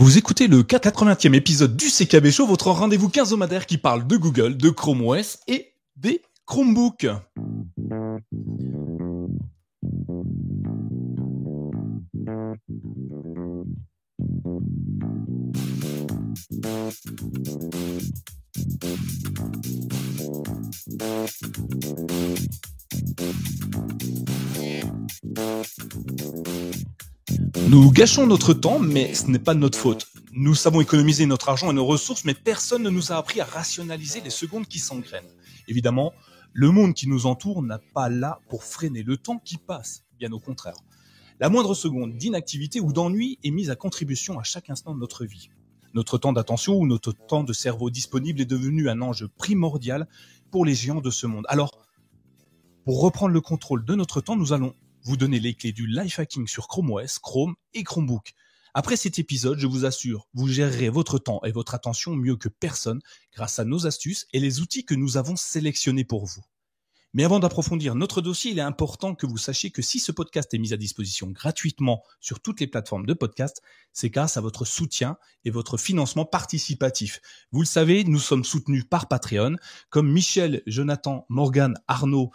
Vous écoutez le 80e épisode du CKB Show, votre rendez-vous quinzomadaire qui parle de Google, de Chrome OS et des Chromebooks. Nous gâchons notre temps, mais ce n'est pas de notre faute. Nous savons économiser notre argent et nos ressources, mais personne ne nous a appris à rationaliser les secondes qui s'engrènent. Évidemment, le monde qui nous entoure n'a pas là pour freiner le temps qui passe, bien au contraire. La moindre seconde d'inactivité ou d'ennui est mise à contribution à chaque instant de notre vie. Notre temps d'attention ou notre temps de cerveau disponible est devenu un enjeu primordial pour les géants de ce monde. Alors, pour reprendre le contrôle de notre temps, nous allons vous donner les clés du life hacking sur Chrome OS, Chrome et Chromebook. Après cet épisode, je vous assure, vous gérerez votre temps et votre attention mieux que personne grâce à nos astuces et les outils que nous avons sélectionnés pour vous. Mais avant d'approfondir notre dossier, il est important que vous sachiez que si ce podcast est mis à disposition gratuitement sur toutes les plateformes de podcast, c'est grâce à votre soutien et votre financement participatif. Vous le savez, nous sommes soutenus par Patreon, comme Michel, Jonathan, Morgan, Arnaud,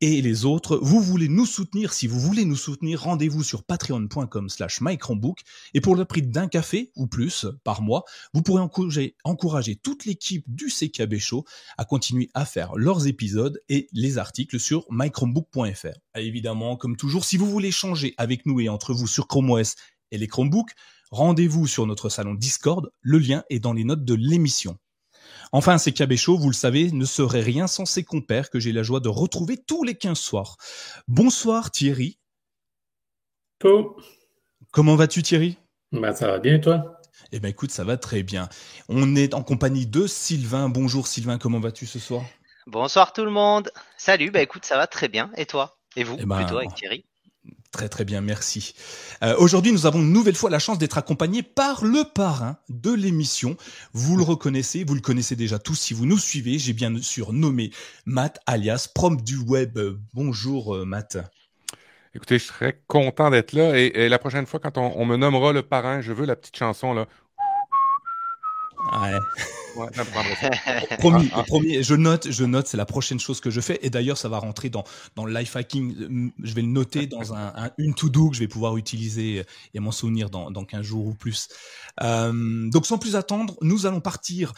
et les autres. Vous voulez nous soutenir, si vous voulez nous soutenir, rendez-vous sur patreon.com slash et pour le prix d'un café ou plus par mois, vous pourrez encourager, toute l'équipe du CKB Show à continuer à faire leurs épisodes et les articles sur mychromebook.fr. Évidemment, comme toujours, si vous voulez changer avec nous et entre vous sur Chrome OS et les Chromebooks, rendez-vous sur notre salon Discord, le lien est dans les notes de l'émission. Enfin, ces Cabéchaux, vous le savez, ne seraient rien sans ces compères que j'ai la joie de retrouver tous les 15 soirs. Bonsoir Thierry. Tout. Comment vas-tu Thierry? Bah, Ça va bien toi? Eh ben écoute, ça va très bien. On est en compagnie de Sylvain. Bonjour Sylvain, comment vas-tu ce soir? Bonsoir tout le monde. Salut, bah écoute, ça va très bien. Et toi? Et vous, eh ben, plutôt avec Thierry? Très très bien, merci. Euh, Aujourd'hui, nous avons une nouvelle fois la chance d'être accompagnés par le parrain de l'émission. Vous le reconnaissez, vous le connaissez déjà tous si vous nous suivez. J'ai bien sûr nommé Matt, alias Prom du Web. Bonjour euh, Matt. Écoutez, je serais content d'être là et, la prochaine fois, quand on, on, me nommera le parrain, je veux la petite chanson là. Ouais. promis, promis, je note, je note, c'est la prochaine chose que je fais. Et d'ailleurs, ça va rentrer dans, dans le life hacking. Je vais le noter dans un, une to-do que je vais pouvoir utiliser et m'en souvenir dans, dans 15 jours ou plus. Euh, donc, sans plus attendre, nous allons partir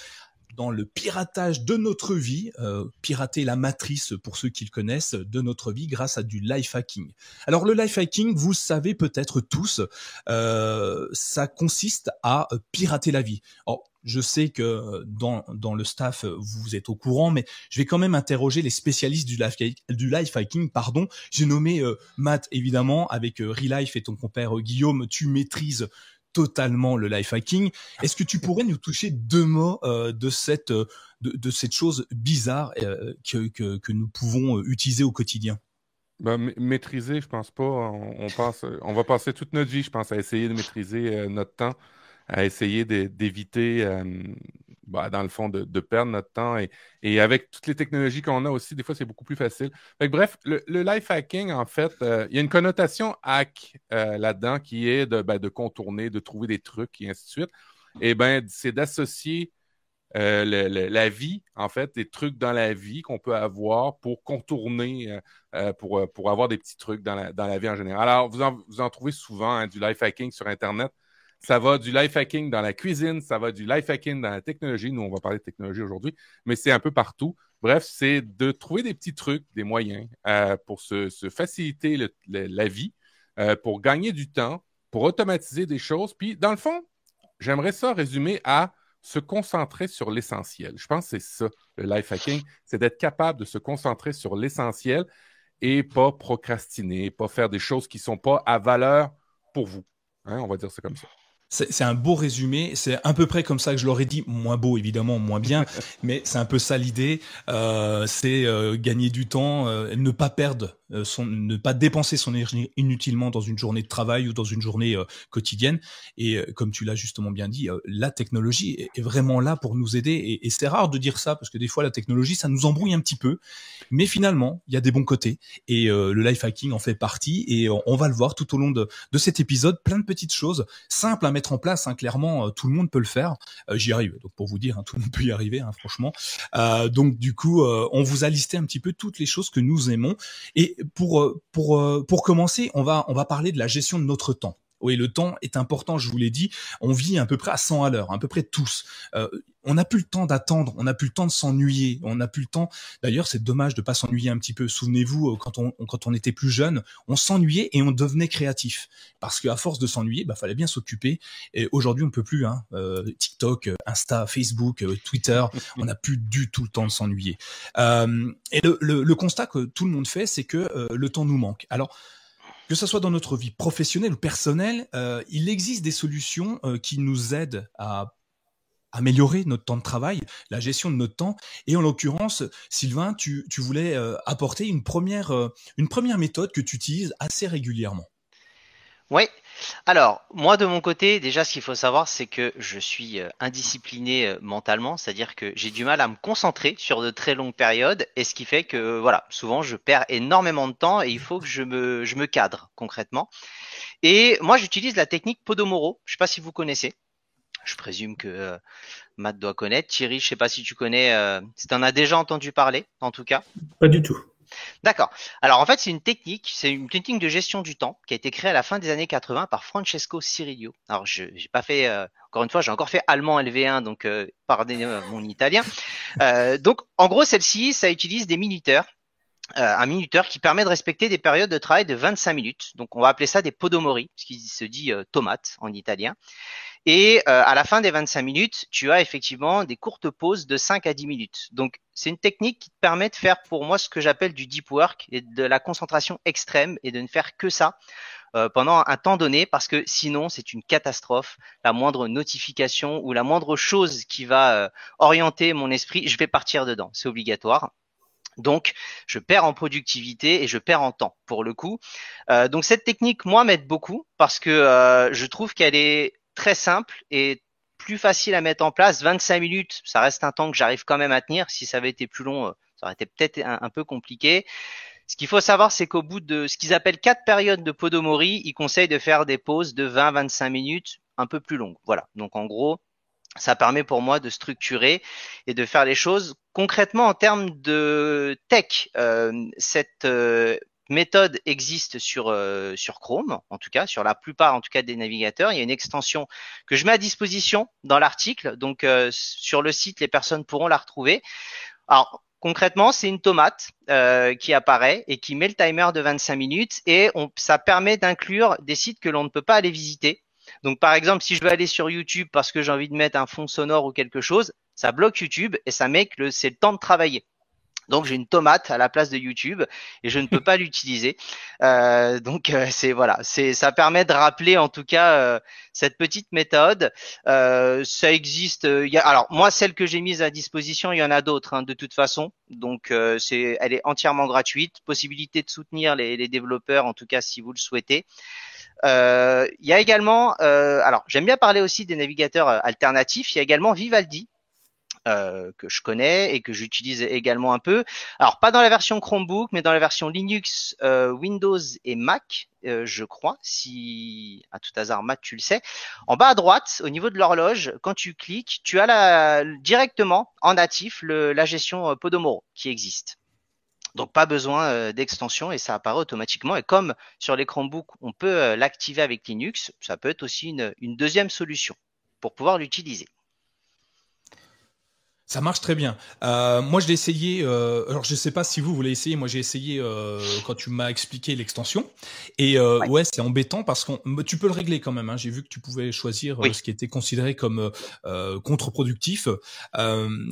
dans le piratage de notre vie, euh, pirater la matrice pour ceux qui le connaissent de notre vie grâce à du life hacking. Alors le life hacking, vous savez peut-être tous, euh, ça consiste à pirater la vie. Alors, je sais que dans, dans le staff, vous êtes au courant, mais je vais quand même interroger les spécialistes du life, du life hacking. Pardon, j'ai nommé euh, Matt évidemment avec euh, Relife et ton compère euh, Guillaume. Tu maîtrises totalement le life hacking. Est-ce que tu pourrais nous toucher deux mots euh, de cette de, cette chose bizarre que, que, nous pouvons utiliser au quotidien? Ben, maîtriser, je pense pas. On, pense, on va passer toute notre vie, je pense, à essayer de maîtriser notre temps à essayer d'éviter, euh, bah, dans le fond, de, perdre notre temps. Et, avec toutes les technologies qu'on a aussi, des fois, c'est beaucoup plus facile. bref, le, life hacking, en fait, euh, il y a une connotation hack euh, là-dedans qui est de, ben, de, contourner, de trouver des trucs et ainsi de suite. Et ben, c'est d'associer la vie, en fait, des trucs dans la vie qu'on peut avoir pour contourner, pour, avoir des petits trucs dans la, vie en général. Alors, vous en, vous en trouvez souvent hein, du life hacking sur Internet. Ça va du life hacking dans la cuisine, ça va du life hacking dans la technologie. Nous, on va parler de technologie aujourd'hui, mais c'est un peu partout. Bref, c'est de trouver des petits trucs, des moyens euh, pour se, faciliter la vie, euh, pour gagner du temps, pour automatiser des choses. Puis, dans le fond, j'aimerais ça résumer à se concentrer sur l'essentiel. Je pense que c'est ça, le life hacking, c'est d'être capable de se concentrer sur l'essentiel et pas procrastiner, pas faire des choses qui ne sont pas à valeur pour vous. Hein, on va dire ça comme ça. C'est un beau résumé. C'est à peu près comme ça que je l'aurais dit. Moins beau, évidemment, moins bien. mais c'est un peu ça l'idée. Euh, c'est euh, gagner du temps, euh, ne pas perdre son, ne pas dépenser son énergie inutilement dans une journée de travail ou dans une journée euh, quotidienne. Et euh, comme tu l'as justement bien dit, la technologie est, vraiment là pour nous aider. Et, et c'est rare de dire ça parce que des fois la technologie ça nous embrouille un petit peu, mais finalement il y a des bons côtés et le life hacking en fait partie. Et on, va le voir tout au long de, de, cet épisode, plein de petites choses simples à mettre en place. Hein, clairement, tout le monde peut le faire. J'y arrive. Donc pour vous dire, hein, tout le monde peut y arriver, hein, franchement. donc du coup, on vous a listé un petit peu toutes les choses que nous aimons et pour euh, pour euh, pour commencer, on va on va parler de la gestion de notre temps. Oui, le temps est important, je vous l'ai dit. On vit à peu près à 100 à l'heure, à peu près tous. Euh, on n'a plus le temps d'attendre, on n'a plus le temps de s'ennuyer, on n'a plus le temps. D'ailleurs, c'est dommage de pas s'ennuyer un petit peu. Souvenez-vous, quand on, quand on était plus jeune, on s'ennuyait et on devenait créatif. Parce qu'à force de s'ennuyer, bah fallait bien s'occuper. Et aujourd'hui, on peut plus. Hein. TikTok, Insta, Facebook, Twitter, on n'a plus du tout le temps de s'ennuyer. et le, le, le, constat que tout le monde fait, c'est que le temps nous manque. Alors que ce soit dans notre vie professionnelle ou personnelle, euh, il existe des solutions euh, qui nous aident à améliorer notre temps de travail, la gestion de notre temps. Et en l'occurrence, Sylvain, tu, tu voulais euh, apporter une première, une première méthode que tu utilises assez régulièrement. Oui, alors, moi de mon côté, déjà ce qu'il faut savoir, c'est que je suis euh, indiscipliné euh, mentalement, c'est-à-dire que j'ai du mal à me concentrer sur de très longues périodes, et ce qui fait que voilà, souvent je perds énormément de temps et il faut que je me, je me cadre concrètement. Et moi j'utilise la technique Podomoro, je sais pas si vous connaissez. Je présume que euh, Matt doit connaître. Thierry, je sais pas si tu connais, si tu en as déjà entendu parler, en tout cas. Pas du tout. D'accord. Alors en fait, c'est une technique, c'est une technique de gestion du temps qui a été créée à la fin des années 80 par Francesco Cirillo. Alors je j'ai pas fait euh, encore une fois, j'ai encore fait allemand LV1 donc euh, pardonnez mon italien. Euh, donc en gros, celle-ci, ça utilise des minuteurs un minuteur qui permet de respecter des périodes de travail de 25 minutes. Donc on va appeler ça des podomori, ce qui se dit tomate en italien. Et euh, à la fin des 25 minutes, tu as effectivement des courtes pauses de 5 à 10 minutes. Donc c'est une technique qui te permet de faire pour moi ce que j'appelle du deep work et de la concentration extrême et de ne faire que ça euh, pendant un temps donné parce que sinon c'est une catastrophe. La moindre notification ou la moindre chose qui va euh, orienter mon esprit, je vais partir dedans. C'est obligatoire. Donc, je perds en productivité et je perds en temps pour le coup. donc cette technique, moi, m'aide beaucoup parce que je trouve qu'elle est très simple et plus facile à mettre en place. 25 minutes, ça reste un temps que j'arrive quand même à tenir. Si ça avait été plus long, euh, ça aurait été peut-être un, peu compliqué. Ce qu'il faut savoir, c'est qu'au bout de ce qu'ils appellent quatre périodes de Podomori, ils conseillent de faire des pauses de 20-25 minutes un peu plus longues. Voilà. Donc en gros, ça permet pour moi de structurer et de faire les choses concrètement en termes de tech. Euh, cette euh, méthode existe sur euh, sur Chrome, en tout cas sur la plupart en tout cas des navigateurs. Il y a une extension que je mets à disposition dans l'article, donc euh, sur le site les personnes pourront la retrouver. Alors concrètement, c'est une tomate euh, qui apparaît et qui met le timer de 25 minutes et ça permet d'inclure des sites que l'on ne peut pas aller visiter. Donc par exemple, si je veux aller sur YouTube parce que j'ai envie de mettre un fond sonore ou quelque chose, ça bloque YouTube et ça met que c'est le temps de travailler. Donc j'ai une tomate à la place de YouTube et je ne peux pas l'utiliser. Euh, donc euh, c'est voilà, c'est ça permet de rappeler en tout cas euh, cette petite méthode. ça existe. Alors moi celle que j'ai mise à disposition, il y en a d'autres hein, de toute façon. Donc c'est, elle est entièrement gratuite. Possibilité de soutenir les, les développeurs en tout cas si vous le souhaitez. Il y a également, alors j'aime bien parler aussi des navigateurs alternatifs. Il y a également Vivaldi euh, que je connais et que j'utilise également un peu. Alors pas dans la version Chromebook, mais dans la version Linux, euh, Windows et Mac, euh, je crois. Si à tout hasard Mac, tu le sais. En bas à droite, au niveau de l'horloge, quand tu cliques, tu as la, directement en natif le, la gestion Podomoro qui existe. Donc pas besoin d'extension et ça apparaît automatiquement. Et comme sur les Chromebooks, on peut l'activer avec Linux, ça peut être aussi une, une deuxième solution pour pouvoir l'utiliser. Ça marche très bien. Euh, moi, je l'ai essayé. Euh, alors, je sais pas si vous voulez essayer. Moi, j'ai essayé euh, quand tu m'as expliqué l'extension. Et euh, ouais, c'est embêtant parce qu'on, tu peux le régler quand même. Hein. J'ai vu que tu pouvais choisir euh, ce qui était considéré comme euh, contre-productif.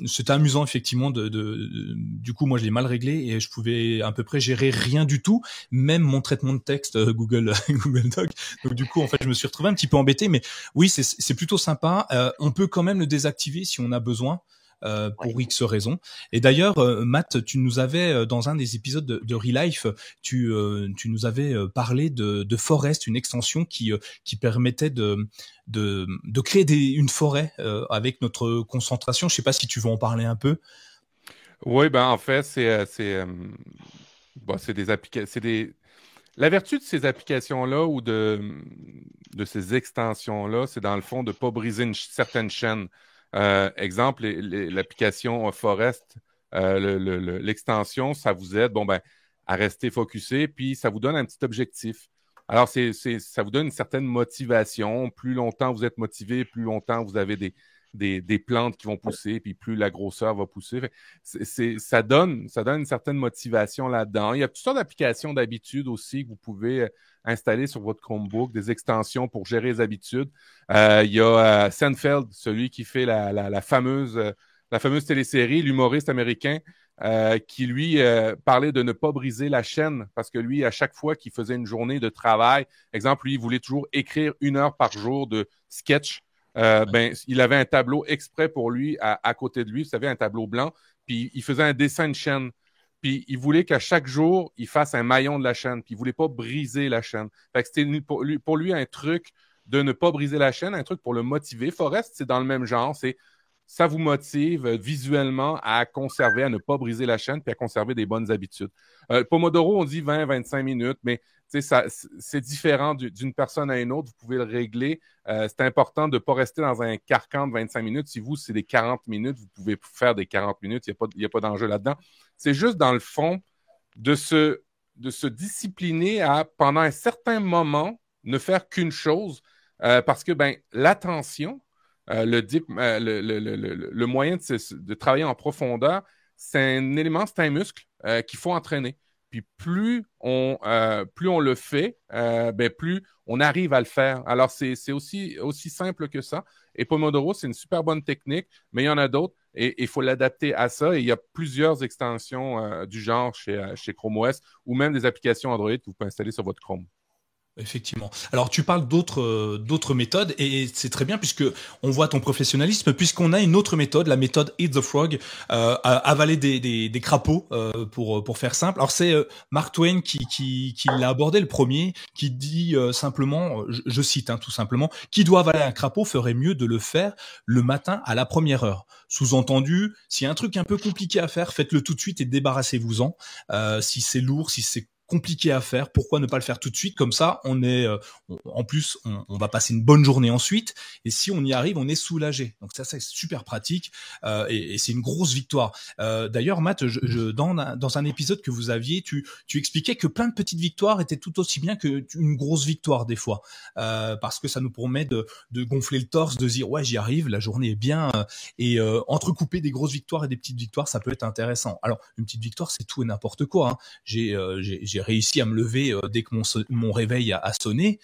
C'était amusant effectivement. De, de, du coup, moi, je l'ai mal réglé et je pouvais à peu près gérer rien du tout, même mon traitement de texte Google Google Doc. Donc, du coup, en fait, je me suis retrouvé un petit peu embêté. Mais oui, c'est plutôt sympa. on peut quand même le désactiver si on a besoin. Euh, pour X raisons. Et d'ailleurs, euh, Matt, tu nous avais euh, dans un des épisodes de, de Relife, tu, tu nous avais parlé de, de Forest, une extension qui qui permettait de de, de créer des, une forêt avec notre concentration. Je sais pas si tu veux en parler un peu. Oui, ben en fait, c'est c'est bon, c'est des applications, c'est des la vertu de ces applications-là ou de, de ces extensions-là, c'est dans le fond de ne pas briser une certaine chaîne. Euh, exemple, l'application Forest, euh, l'extension, ça vous aide bon, ben, à rester focusé, puis ça vous donne un petit objectif. Alors, c'est, ça vous donne une certaine motivation. Plus longtemps vous êtes motivé, plus longtemps vous avez des, des, des, plantes qui vont pousser, puis plus la grosseur va pousser. Ça, donne, ça donne une certaine motivation là-dedans. Il y a toutes sortes d'applications d'habitude aussi que vous pouvez euh, installer sur votre Chromebook, des extensions pour gérer les habitudes. Euh, il y a euh, Seinfeld, celui qui fait la, fameuse, euh, la fameuse télésérie, l'humoriste américain, euh, qui lui parlait de ne pas briser la chaîne parce que lui, à chaque fois qu'il faisait une journée de travail, exemple, lui, il voulait toujours écrire une heure par jour de sketch euh, ben, il avait un tableau exprès pour lui à, côté de lui, vous savez, un tableau blanc, puis il faisait un dessin de chaîne. Puis il voulait qu'à chaque jour, il fasse un maillon de la chaîne, puis il voulait pas briser la chaîne. Fait que c'était pour lui, un truc de ne pas briser la chaîne, un truc pour le motiver. Forest, c'est dans le même genre, c'est ça vous motive visuellement à conserver, à ne pas briser la chaîne, puis à conserver des bonnes habitudes. Euh, Pomodoro, on dit 20-25 minutes, mais c'est différent d'une personne à une autre. Vous pouvez le régler. Euh, c'est important de ne pas rester dans un carcan de 25 minutes. Si vous, c'est des 40 minutes, vous pouvez faire des 40 minutes. Il n'y a pas, d'enjeu là-dedans. C'est juste dans le fond de se, discipliner à, pendant un certain moment, ne faire qu'une chose. Euh, parce que ben, l'attention, euh, le, moyen de, travailler en profondeur, c'est un élément, c'est un muscle qu'il faut entraîner. Puis plus on, euh, plus on le fait, euh, ben plus on arrive à le faire. Alors, c'est aussi, aussi simple que ça. Et Pomodoro, c'est une super bonne technique, mais il y en a d'autres et il faut l'adapter à ça. Et il y a plusieurs extensions euh, du genre chez, chez Chrome OS ou même des applications Android que vous pouvez installer sur votre Chrome. Effectivement. Alors tu parles d'autres euh, d'autres méthodes et c'est très bien puisque on voit ton professionnalisme puisqu'on a une autre méthode, la méthode Eat the Frog, euh, avaler des, des, des crapauds euh, pour pour faire simple. Alors c'est euh, Mark Twain qui qui, qui l'a abordé le premier, qui dit simplement, je, cite hein, tout simplement, qui doit avaler un crapaud ferait mieux de le faire le matin à la première heure. Sous-entendu, s'il y a un truc un peu compliqué à faire, faites-le tout de suite et débarrassez-vous-en. si c'est lourd, si c'est compliqué à faire. Pourquoi ne pas le faire tout de suite? Comme ça, on est, euh, en plus, on, va passer une bonne journée ensuite. Et si on y arrive, on est soulagé. Donc ça, c'est super pratique euh, et, c'est une grosse victoire. Euh, D'ailleurs, Matt, je, je, dans, dans un épisode que vous aviez, tu, tu expliquais que plein de petites victoires étaient tout aussi bien qu'une grosse victoire des fois, euh, parce que ça nous permet de, de gonfler le torse, de dire ouais, j'y arrive, la journée est bien. Euh, et euh, entrecouper des grosses victoires et des petites victoires, ça peut être intéressant. Alors, une petite victoire, c'est tout et n'importe quoi. Hein. J'ai réussi à me lever euh, dès que mon, réveil a, sonné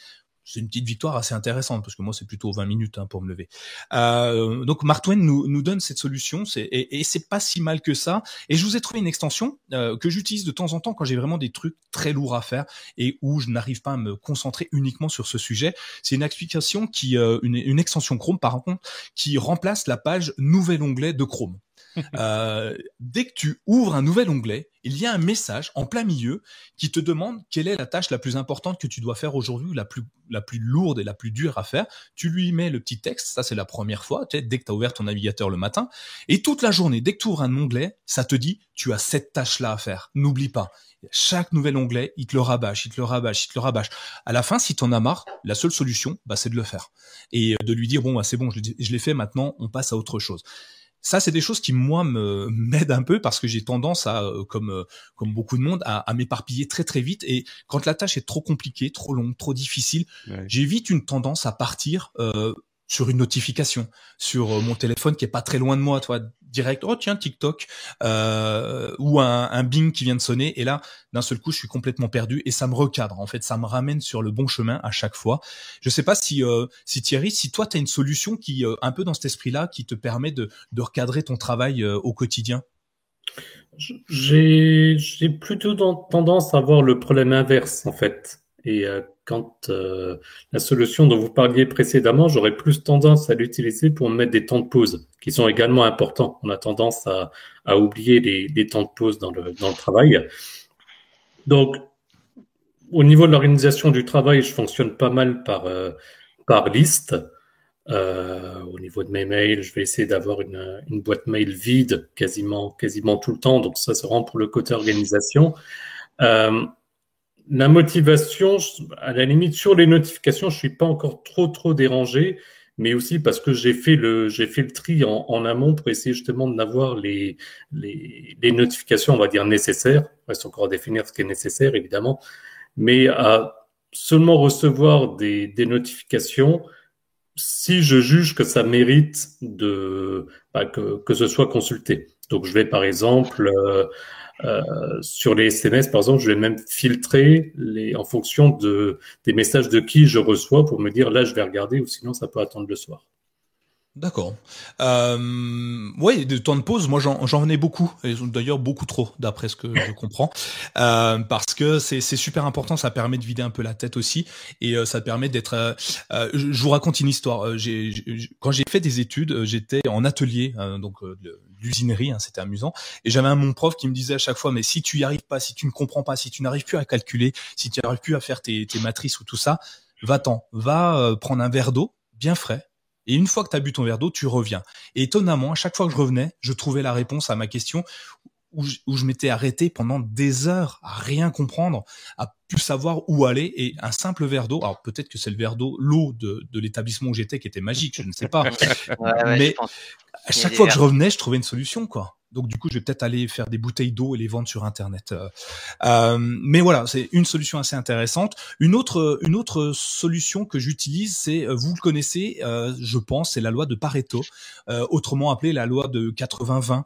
c'est une petite victoire assez intéressante parce que moi c'est plutôt 20 minutes hein, pour me lever. Euh, donc Mark Twain nous, donne cette solution et, c'est pas si mal que ça. Et je vous ai trouvé une extension euh, que j'utilise de temps en temps quand j'ai vraiment des trucs très lourds à faire et où je n'arrive pas à me concentrer uniquement sur ce sujet. C'est une application qui, une extension Chrome par contre, qui remplace la page nouvel onglet de Chrome. Euh, dès que tu ouvres un nouvel onglet, il y a un message en plein milieu qui te demande quelle est la tâche la plus importante que tu dois faire aujourd'hui, la plus, la plus lourde et la plus dure à faire. Tu lui mets le petit texte, ça c'est la première fois, dès que tu as ouvert ton navigateur le matin. Et toute la journée, dès que tu ouvres un onglet, ça te dit, tu as cette tâche-là à faire. N'oublie pas. Chaque nouvel onglet, il te le rabâche, il te le rabâche, il te le rabâche. À la fin, si tu en as marre, la seule solution, bah, c'est de le faire. Et de lui dire, bon, bah, c'est bon, je l'ai fait, maintenant, on passe à autre chose ça, c'est des choses qui moi me m'aident un peu parce que j'ai tendance à, euh, comme euh, comme beaucoup de monde, à, à m'éparpiller très très vite. Et quand la tâche est trop compliquée, trop longue, trop difficile, j'ai vite une tendance à partir euh, sur une notification sur mon téléphone qui est pas très loin de moi, toi, direct. Oh tiens TikTok euh, ou un, un, Bing qui vient de sonner et là d'un seul coup je suis complètement perdu et ça me recadre. En fait, ça me ramène sur le bon chemin à chaque fois. Je sais pas si euh, si Thierry, si toi tu as une solution qui un peu dans cet esprit-là qui te permet de de recadrer ton travail au quotidien? J'ai plutôt tendance à voir le problème inverse en fait. Et quand euh, la solution dont vous parliez précédemment, j'aurais plus tendance à l'utiliser pour mettre des temps de pause, qui sont également importants. On a tendance à, à oublier les, les, temps de pause dans le, dans le travail. Donc, au niveau de l'organisation du travail, je fonctionne pas mal par, euh, par liste. Euh, au niveau de mes mails, je vais essayer d'avoir une, une, boîte mail vide quasiment, quasiment tout le temps. Donc ça, c'est vraiment pour le côté organisation. Euh, la motivation, à la limite, sur les notifications, je suis pas encore trop, trop dérangé, mais aussi parce que j'ai fait le, j'ai fait le tri en, en, amont pour essayer justement d'avoir les, les, les, notifications, on va dire, nécessaires. Reste encore à définir ce qui est nécessaire, évidemment, mais à seulement recevoir des, des notifications si je juge que ça mérite de, bah, que, que ce soit consulté. Donc, je vais, par exemple, euh, euh, sur les SMS, par exemple, je vais même filtrer les, en fonction de, des messages de qui je reçois pour me dire là, je vais regarder ou sinon ça peut attendre le soir. D'accord. Euh, oui, de temps de pause, moi j'en venais beaucoup, et d'ailleurs beaucoup trop, d'après ce que je comprends, euh, parce que c'est super important, ça permet de vider un peu la tête aussi, et euh, ça permet d'être. Euh, euh, je vous raconte une histoire. Euh, quand j'ai fait des études, j'étais en atelier, donc l'usinerie, hein, c'était amusant, et j'avais un mon prof qui me disait à chaque fois, mais si tu y arrives pas, si tu ne comprends pas, si tu n'arrives plus à calculer, si tu n'arrives plus à faire tes, tes matrices ou tout ça, va-t'en, va prendre un verre d'eau bien frais et une fois que tu as bu ton verre d'eau, tu reviens. Et étonnamment, à chaque fois que je revenais, je trouvais la réponse à ma question où je, où je m'étais arrêté pendant des heures à rien comprendre, à plus savoir où aller. Et un simple verre d'eau, alors peut-être que c'est le verre d'eau, l'eau de, de l'établissement où j'étais qui était magique, je ne sais pas. ouais, ouais, Mais à chaque fois que je revenais, je trouvais une solution, quoi. Donc du coup, je vais peut-être aller faire des bouteilles d'eau et les vendre sur Internet. Euh, euh, mais voilà, c'est une solution assez intéressante. Une autre, une autre solution que j'utilise, c'est, euh, vous le connaissez, euh, je pense, c'est la loi de Pareto, euh, autrement appelée la loi de 80-20.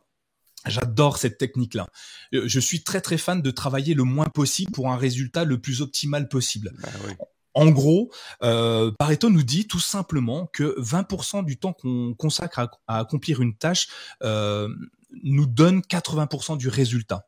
J'adore cette technique-là. Euh, je suis très très fan de travailler le moins possible pour un résultat le plus optimal possible. Bah oui. En gros, euh, Pareto nous dit tout simplement que 20% du temps qu'on consacre à, accomplir une tâche euh, nous donne 80% du résultat.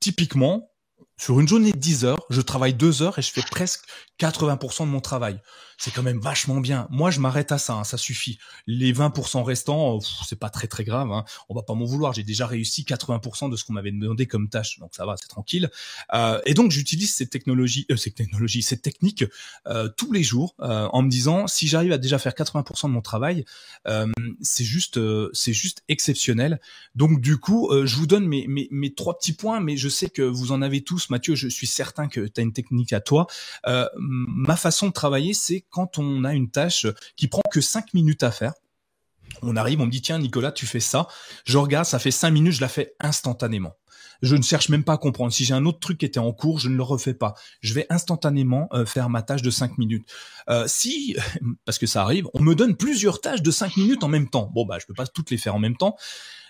Typiquement, sur une journée de 10 heures, je travaille 2 heures et je fais presque 80% de mon travail. C'est quand même vachement bien. Moi, je m'arrête à ça, hein, ça suffit. Les 20% restants, c'est pas très très grave. Hein. On va pas m'en vouloir. J'ai déjà réussi 80% de ce qu'on m'avait demandé comme tâche, donc ça va, c'est tranquille. Euh, et donc, j'utilise ces technologies, euh, ces technologies, ces techniques euh, tous les jours, euh, en me disant si j'arrive à déjà faire 80% de mon travail, euh, c'est juste, euh, c'est juste exceptionnel. Donc, du coup, je vous donne mes, mes, mes trois petits points, mais je sais que vous en avez tous, Mathieu. Je suis certain que tu as une technique à toi. ma façon de travailler, c'est quand on a une tâche qui prend que 5 minutes à faire, on arrive, on me dit tiens Nicolas, tu fais ça. Je regarde, ça fait 5 minutes, je la fais instantanément. Je ne cherche même pas à comprendre. Si j'ai un autre truc qui était en cours, je ne le refais pas. Je vais instantanément euh, faire ma tâche de 5 minutes. Euh, si, parce que ça arrive, on me donne plusieurs tâches de 5 minutes en même temps. Bon bah je peux pas toutes les faire en même temps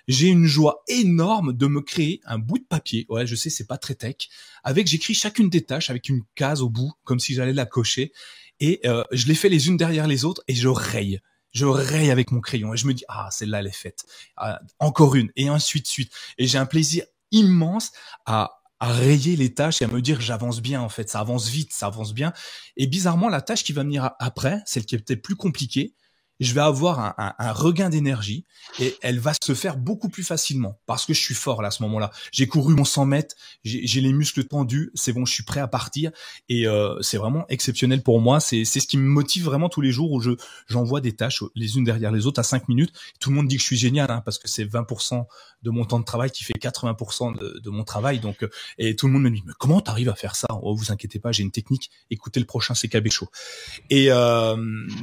j'ai une joie énorme de me créer un bout de papier. Ouais, je sais, c'est pas très tech. Avec, j'écris chacune des tâches avec une case au bout, comme si j'allais la cocher. Et euh, je les fais les unes derrière les autres et je raye. Je raye avec mon crayon et je me dis ah celle-là elle est faite. Ah, encore une et de suite. Et j'ai un plaisir immense à à rayer les tâches et à me dire j'avance bien en fait, ça avance vite, ça avance bien. Et bizarrement, la tâche qui va venir après, celle qui est peut-être plus compliquée, je vais avoir un, un, un regain d'énergie et elle va se faire beaucoup plus facilement parce que je suis fort là à ce moment-là. J'ai couru mon 100 mètres, j'ai les muscles tendus, c'est bon, je suis prêt à partir et euh, c'est vraiment exceptionnel pour moi. C'est ce qui me motive vraiment tous les jours où je j'envoie des tâches les unes derrière les autres à 5 minutes. Tout le monde dit que je suis génial hein, parce que c'est 20% de mon temps de travail qui fait 80% de, de, mon travail. Donc euh, et tout le monde me dit mais comment t'arrives à faire ça? Oh vous inquiétez pas, j'ai une technique. Écoutez le prochain CKB Show. Et euh,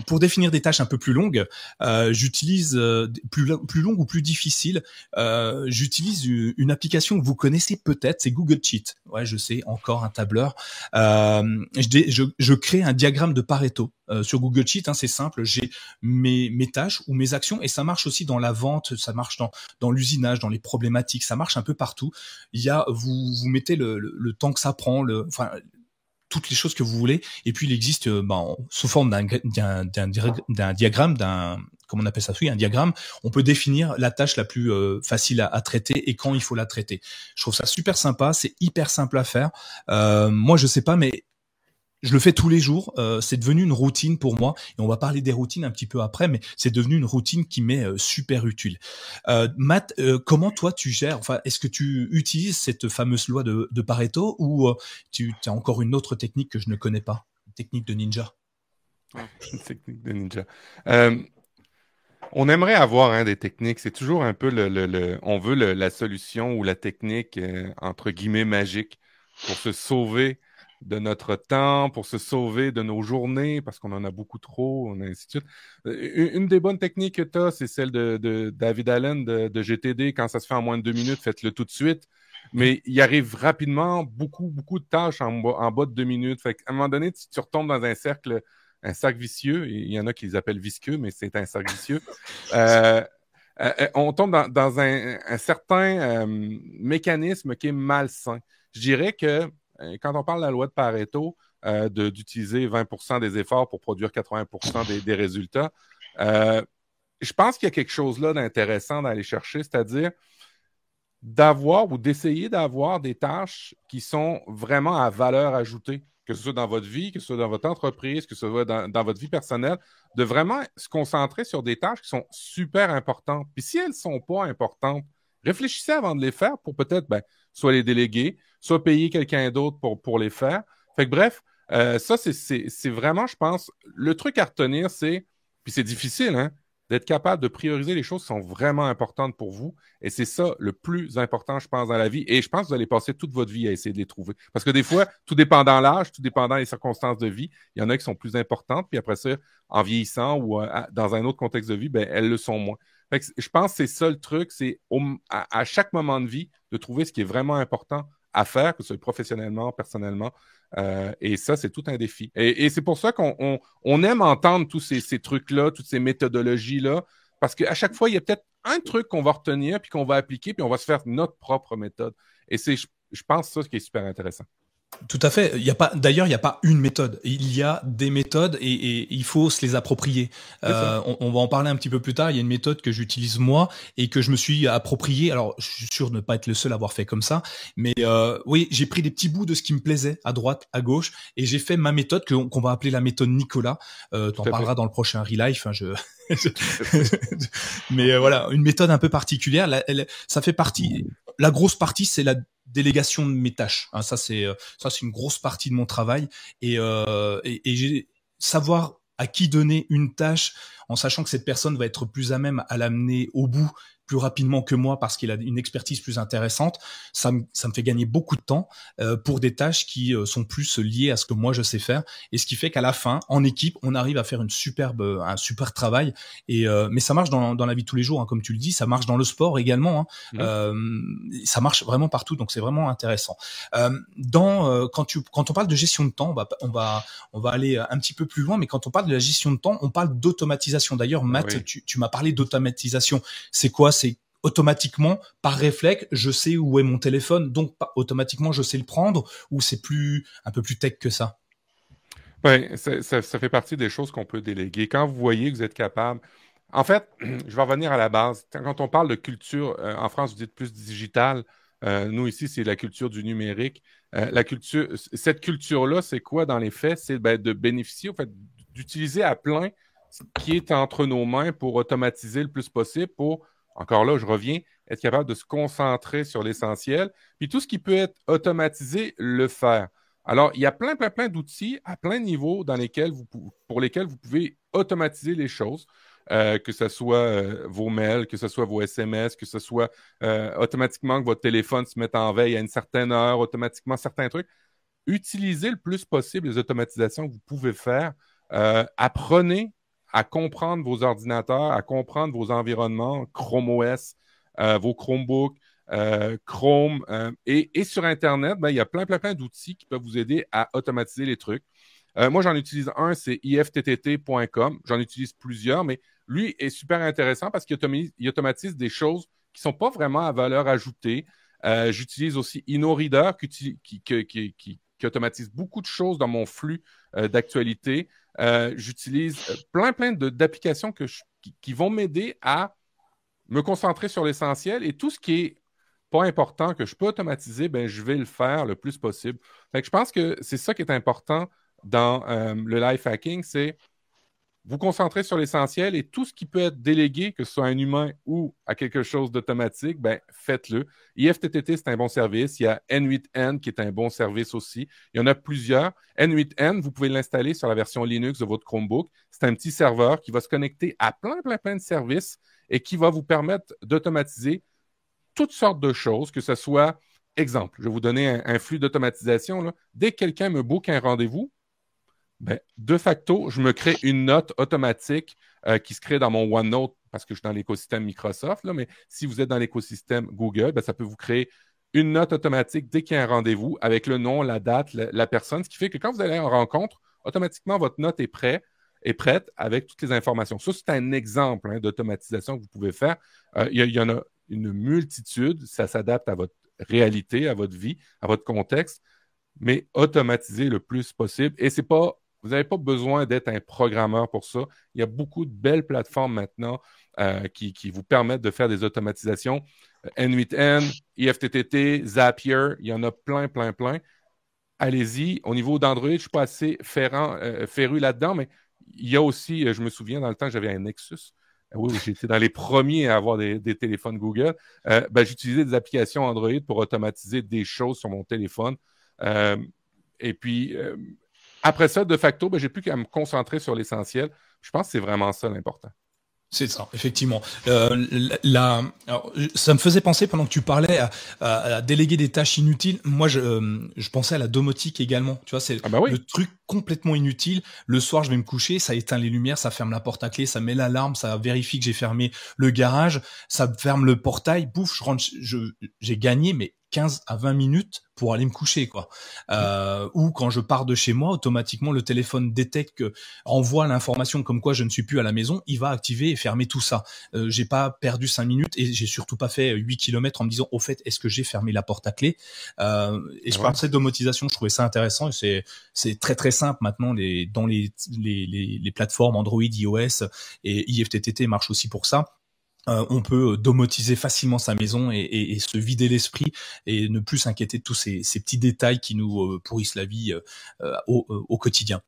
pour définir des tâches un peu plus longues euh, j'utilise euh, plus plus ou plus difficile. Euh, j'utilise une application que vous connaissez peut-être, c'est Google Sheet. Ouais, je sais, encore un tableur. Je, je, crée un diagramme de Pareto sur Google Sheet. Hein, c'est simple, j'ai mes, mes tâches ou mes actions et ça marche aussi dans la vente, ça marche dans dans l'usinage, dans les problématiques, ça marche un peu partout. Il y a vous vous mettez le, le, temps que ça prend, le toutes les choses que vous voulez. Et puis il existe ben, sous forme d'un diagramme, d'un comment on appelle ça, oui, un diagramme. On peut définir la tâche la plus euh, facile à, à, traiter et quand il faut la traiter. Je trouve ça super sympa, c'est hyper simple à faire. Euh, moi, je sais pas, mais je le fais tous les jours. Euh, c'est devenu une routine pour moi. Et on va parler des routines un petit peu après, mais c'est devenu une routine qui m'est euh, super utile. Euh, Matt, euh, comment toi tu gères Enfin, est-ce que tu utilises cette fameuse loi de, de Pareto ou tu as encore une autre technique que je ne connais pas, technique de ninja? Technique de ninja. on aimerait avoir hein, des techniques. C'est toujours un peu le, le, le on veut la solution ou la technique entre guillemets magique pour se sauver de notre temps, pour se sauver de nos journées, parce qu'on en a beaucoup trop, et ainsi de suite. Euh, une des bonnes techniques que tu as, c'est celle de, David Allen de, GTD. Quand ça se fait en moins de deux minutes, faites-le tout de suite. Mais il arrive rapidement beaucoup, beaucoup de tâches en, bas de deux minutes. Fait à un moment donné, tu, tu retombes dans un cercle, un cercle vicieux. Il y en a qui les appellent visqueux, mais c'est un cercle vicieux. Euh, euh, on tombe dans, un, certain mécanisme qui est malsain. Je dirais que quand on parle de la loi de Pareto, euh, d'utiliser 20% des efforts pour produire 80% des, résultats, euh, je pense qu'il y a quelque chose là d'intéressant d'aller chercher, c'est-à-dire d'avoir ou d'essayer d'avoir des tâches qui sont vraiment à valeur ajoutée, que ce soit dans votre vie, que ce soit dans votre entreprise, que ce soit dans, votre vie personnelle, de vraiment se concentrer sur des tâches qui sont super importantes. Puis si elles ne sont pas importantes, réfléchissez avant de les faire pour peut-être ben, soit les déléguer, soit payer quelqu'un d'autre pour, pour les faire. Fait que bref, euh, ça, c'est vraiment, je pense, le truc à retenir, c'est, puis c'est difficile, hein, d'être capable de prioriser les choses qui sont vraiment importantes pour vous. Et c'est ça le plus important, je pense, dans la vie. Et je pense que vous allez passer toute votre vie à essayer de les trouver. Parce que des fois, tout dépendant l'âge, tout dépendant les circonstances de vie, il y en a qui sont plus importantes. Puis après ça, en vieillissant ou euh, dans un autre contexte de vie, ben, elles le sont moins. Fait que je pense que c'est ça le truc, c'est à, à chaque moment de vie de trouver ce qui est vraiment important à faire, que ce soit professionnellement, personnellement. Euh, et ça, c'est tout un défi. Et, c'est pour ça qu'on on, aime entendre tous ces, trucs-là, toutes ces méthodologies-là, parce qu'à chaque fois, il y a peut-être un truc qu'on va retenir, puis qu'on va appliquer, puis on va se faire notre propre méthode. Et c'est, je pense, ça qui est super intéressant. Tout à fait. Il y a pas, d'ailleurs, il n'y a pas une méthode. Il y a des méthodes et, il faut se les approprier. Euh, on, va en parler un petit peu plus tard. Il y a une méthode que j'utilise moi et que je me suis appropriée. Alors, je suis sûr de ne pas être le seul à avoir fait comme ça, mais euh, oui, j'ai pris des petits bouts de ce qui me plaisait à droite, à gauche, et j'ai fait ma méthode qu'on va appeler la méthode Nicolas. Euh, tu en parleras dans le prochain relife. Hein, je... mais euh, voilà, une méthode un peu particulière. ça fait partie. La grosse partie, c'est la délégation de mes tâches. Hein, ça c'est euh, ça c'est une grosse partie de mon travail et, euh, et, et savoir à qui donner une tâche en sachant que cette personne va être plus à même à l'amener au bout plus rapidement que moi parce qu'il a une expertise plus intéressante, ça me, ça me fait gagner beaucoup de temps euh, pour des tâches qui euh, sont plus liées à ce que moi je sais faire. Et ce qui fait qu'à la fin, en équipe, on arrive à faire une superbe, un super travail. Et euh, mais ça marche dans, dans la vie de tous les jours, hein, comme tu le dis, ça marche dans le sport également. Hein. Mmh. ça marche vraiment partout, donc c'est vraiment intéressant. dans quand tu quand on parle de gestion de temps, on va on va on va aller un petit peu plus loin, mais quand on parle de la gestion de temps, on parle d'automatisation. D'ailleurs, Matt, tu, tu m'as parlé d'automatisation. C'est quoi? C'est automatiquement, par réflexe, je sais où est mon téléphone, donc automatiquement je sais le prendre, ou c'est plus un peu plus tech que ça? Oui, ça, fait partie des choses qu'on peut déléguer. Quand vous voyez que vous êtes capable, en fait, je vais revenir à la base. Quand on parle de culture, euh, en France, vous dites plus digital. Euh, nous, ici, c'est la culture du numérique. Euh, la culture, cette culture-là, c'est quoi dans les faits? C'est ben, de bénéficier, en fait, d'utiliser à plein qui est entre nos mains pour automatiser le plus possible, pour encore là, je reviens, être capable de se concentrer sur l'essentiel. Puis tout ce qui peut être automatisé, le faire. Alors, il y a plein, plein, plein d'outils à plein niveau dans lesquels vous, pour lesquels vous pouvez automatiser les choses. Euh, que ce soit euh, vos mails, que ce soit vos SMS, que ce soit euh, automatiquement que votre téléphone se mette en veille à une certaine heure, automatiquement certains trucs. Utilisez le plus possible les automatisations que vous pouvez faire. apprenez à comprendre vos ordinateurs, à comprendre vos environnements, Chrome OS, euh, vos Chromebooks, euh, Chrome. Euh, et, sur Internet, ben, il y a plein, plein, plein d'outils qui peuvent vous aider à automatiser les trucs. moi, j'en utilise un, c'est ifttt.com. J'en utilise plusieurs, mais lui est super intéressant parce qu'il automatise, des choses qui ne sont pas vraiment à valeur ajoutée. J'utilise aussi InnoReader qui, qui, qui, qui, automatise beaucoup de choses dans mon flux d'actualité. Euh, j'utilise euh, plein, plein d'applications qui, vont m'aider à me concentrer sur l'essentiel et tout ce qui est pas important que je peux automatiser, ben, je vais le faire le plus possible. je pense que c'est ça qui est important dans le life hacking, c'est vous concentrer sur l'essentiel et tout ce qui peut être délégué, que ce soit un humain ou à quelque chose d'automatique, ben, faites-le. IFTTT, c'est un bon service. Il y a N8N qui est un bon service aussi. Il y en a plusieurs. N8N, vous pouvez l'installer sur la version Linux de votre Chromebook. C'est un petit serveur qui va se connecter à plein, plein, plein de services et qui va vous permettre d'automatiser toutes sortes de choses, que ce soit, exemple, je vais vous donner un, flux d'automatisation. Dès que quelqu'un me book un rendez-vous, ben, de facto, je me crée une note automatique euh, qui se crée dans mon OneNote parce que je suis dans l'écosystème Microsoft. Là, mais si vous êtes dans l'écosystème Google, ben, ça peut vous créer une note automatique dès qu'il y a un rendez-vous avec le nom, la date, la, personne, ce qui fait que quand vous allez en rencontre, automatiquement, votre note est prête, est prête avec toutes les informations. Ça, c'est un exemple hein, d'automatisation que vous pouvez faire. Euh, il y, en a une multitude. Ça s'adapte à votre réalité, à votre vie, à votre contexte, mais automatiser le plus possible. Et c'est pas vous n'avez pas besoin d'être un programmeur pour ça. Il y a beaucoup de belles plateformes maintenant euh, qui, vous permettent de faire des automatisations. N8N, IFTTT, Zapier, il y en a plein, plein, plein. Allez-y. Au niveau d'Android, je ne suis pas assez euh, féru là-dedans, mais il y a aussi, euh, je me souviens, dans le temps, j'avais un Nexus. Oui, j'étais dans les premiers à avoir des, téléphones Google. Ben, j'utilisais des applications Android pour automatiser des choses sur mon téléphone. et puis, après ça, de facto, ben, j'ai plus qu'à me concentrer sur l'essentiel. Je pense que c'est vraiment ça l'important. C'est ça, effectivement. Euh, ça me faisait penser pendant que tu parlais à, déléguer des tâches inutiles. Moi, je, euh, je pensais à la domotique également. Tu vois, c'est ah bah le truc complètement inutile. Le soir, je vais me coucher, ça éteint les lumières, ça ferme la porte à clé, ça met l'alarme, ça vérifie que j'ai fermé le garage, ça ferme le portail. Bouf, je rentre, j'ai gagné, mais 15 à 20 minutes pour aller me coucher quoi. Euh, ou quand je pars de chez moi, automatiquement le téléphone détecte que envoie l'information comme quoi je ne suis plus à la maison, il va activer et fermer tout ça. Euh, j'ai pas perdu 5 minutes et j'ai surtout pas fait 8 km en me disant au fait est-ce que j'ai fermé la porte à clé? Euh, et je ouais. parlais de domotisation, je trouvais ça intéressant et c'est c'est très très simple maintenant les dans les les, les, les plateformes Android, iOS et IFTTT marche aussi pour ça euh, on peut euh, domotiser facilement sa maison et, se vider l'esprit et ne plus s'inquiéter de tous ces, petits détails qui nous euh, pourrissent la vie au, quotidien.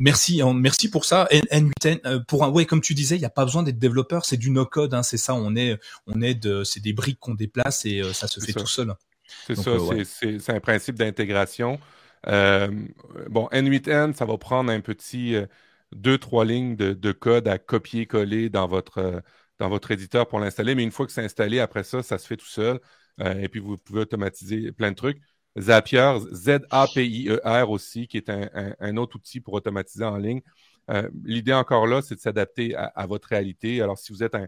merci, hein, merci pour ça. N, 8 pour un, ouais, comme tu disais, il n'y a pas besoin d'être développeur, c'est du no-code, hein, c'est ça. On est, on est de, c'est des briques qu'on déplace et ça se fait tout seul. C'est ça, c'est un principe d'intégration. bon, N8N, ça va prendre un petit deux, trois lignes de, de code à copier-coller dans votre dans votre éditeur pour l'installer. Mais une fois que c'est installé, après ça, ça se fait tout seul. Euh, et puis, vous pouvez automatiser plein de trucs. Zapier, Z-A-P-I-E-R aussi, qui est un, autre outil pour automatiser en ligne. Euh, l'idée encore là, c'est de s'adapter à, votre réalité. Alors, si vous êtes un,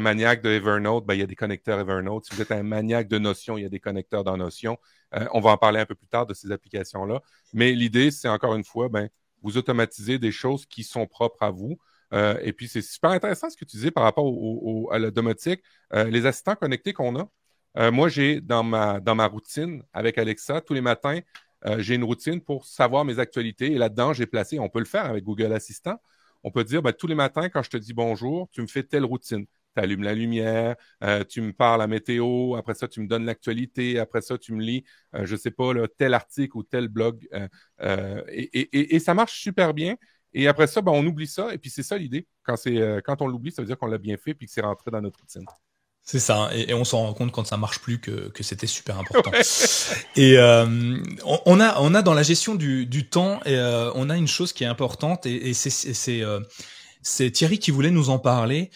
maniaque de Evernote, ben, il y a des connecteurs Evernote. Si vous êtes un maniaque de Notion, il y a des connecteurs dans Notion. Euh, on va en parler un peu plus tard de ces applications-là. Mais l'idée, c'est encore une fois, ben, vous automatisez des choses qui sont propres à vous. Euh, et puis, c'est super intéressant ce que tu disais par rapport à la domotique. Euh, les assistants connectés qu'on a. Euh, moi, j'ai dans ma, dans ma routine avec Alexa, tous les matins, j'ai une routine pour savoir mes actualités. Et là-dedans, j'ai placé, on peut le faire avec Google Assistant. On peut dire, ben, tous les matins, quand je te dis bonjour, tu me fais telle routine. Tu allumes la lumière, tu me parles la météo, après ça, tu me donnes l'actualité, après ça, tu me lis, je ne sais pas, tel article ou tel blog. et, ça marche super bien. Et après ça, ben, on oublie ça. Et puis c'est ça l'idée. Quand, euh, quand on l'oublie, ça veut dire qu'on l'a bien fait puis que c'est rentré dans notre routine. C'est ça, et, on s'en rend compte quand ça marche plus que, que c'était super important. Et euh, on, a on a dans la gestion du, du temps, et, euh, on a une chose qui est importante, et, et c'est c'est Thierry qui voulait nous en parler.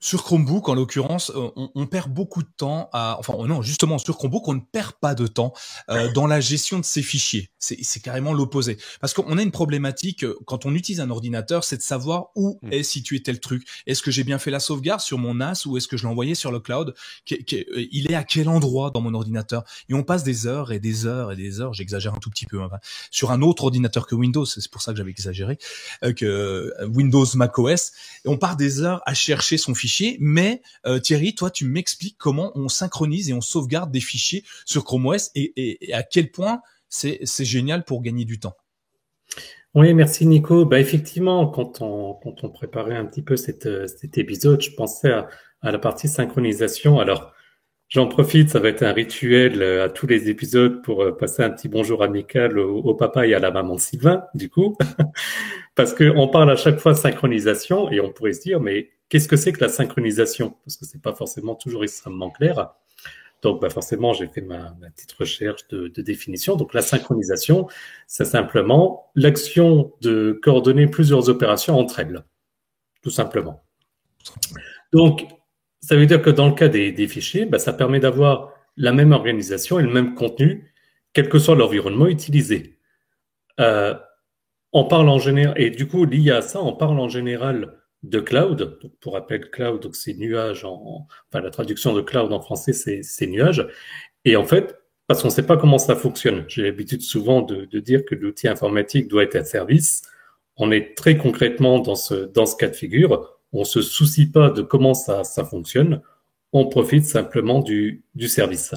Sur Chromebook, en l'occurrence, euh, on, perd beaucoup de temps à, enfin non, justement sur Chromebook, on ne perd pas de temps euh, dans la gestion de ces fichiers. C'est carrément l'opposé, parce qu'on a une problématique euh, quand on utilise un ordinateur, c'est de savoir où hmm. est situé tel truc. Est-ce que j'ai bien fait la sauvegarde sur mon NAS ou est-ce que je l'ai envoyé sur le cloud? Il est à quel endroit dans mon ordinateur? Et on passe des heures et des heures et des heures. J'exagère un tout petit peu hein, sur un autre ordinateur que Windows. C'est pour ça que j'avais exagéré que Windows macOS. Et on part des heures à chercher son fichier mais euh, Thierry, toi, tu m'expliques comment on synchronise et on sauvegarde des fichiers sur Chrome OS et, à quel point c'est génial pour gagner du temps. Oui, merci Nico. Bah, effectivement, quand on, préparait un petit peu cette, cet épisode, je pensais à, la partie synchronisation. Alors, J'en profite, ça va être un rituel euh, à tous les épisodes pour euh, passer un petit bonjour amical au, papa et à la maman Sylvain, du coup, parce qu'on parle à chaque fois synchronisation et on pourrait se dire, mais qu'est-ce que c'est que la synchronisation? Parce que c'est pas forcément toujours extrêmement clair. Donc, bah forcément, j'ai fait ma, petite recherche de, définition. Donc, la synchronisation, c'est simplement l'action de coordonner plusieurs opérations entre elles, tout simplement. Donc, ça veut dire que dans le cas des, fichiers, bah, ça permet d'avoir la même organisation et le même contenu, quel que soit l'environnement utilisé. Euh, on parle en général, et du coup, lié à ça, on parle en général de cloud. pour rappel, cloud, donc c'est nuage en, enfin, la traduction de cloud en français, c'est nuage. Et en fait, parce qu'on ne sait pas comment ça fonctionne. J'ai l'habitude souvent de, de, dire que l'outil informatique doit être un service. On est très concrètement dans ce, dans ce cas de figure on se soucie pas de comment ça, ça fonctionne, on profite simplement du, du service.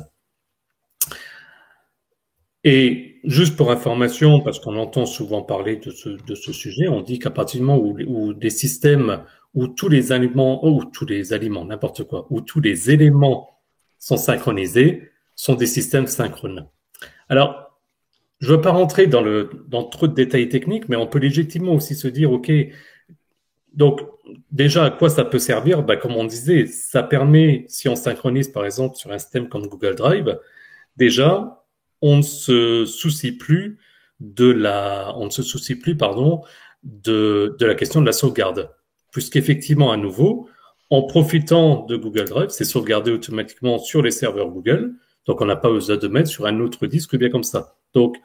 Et juste pour information, parce qu'on entend souvent parler de ce, de ce sujet, on dit qu'à partir du moment où, où, des systèmes, où tous les aliments, ou tous les aliments, n'importe quoi, où tous les éléments sont synchronisés, sont des systèmes synchrones. Alors, je ne veux pas rentrer dans, le, dans trop de détails techniques, mais on peut légitimement aussi se dire, OK, donc, déjà, à quoi ça peut servir? Bah, Comme on disait, ça permet, si on synchronise par exemple sur un système comme Google Drive, déjà, on ne se soucie plus de la, on ne se soucie plus, pardon, de, de la question de la sauvegarde. Puisqu'effectivement, à nouveau, en profitant de Google Drive, c'est sauvegardé automatiquement sur les serveurs Google. Donc, on n'a pas besoin de mettre sur un autre disque bien comme ça. Donc,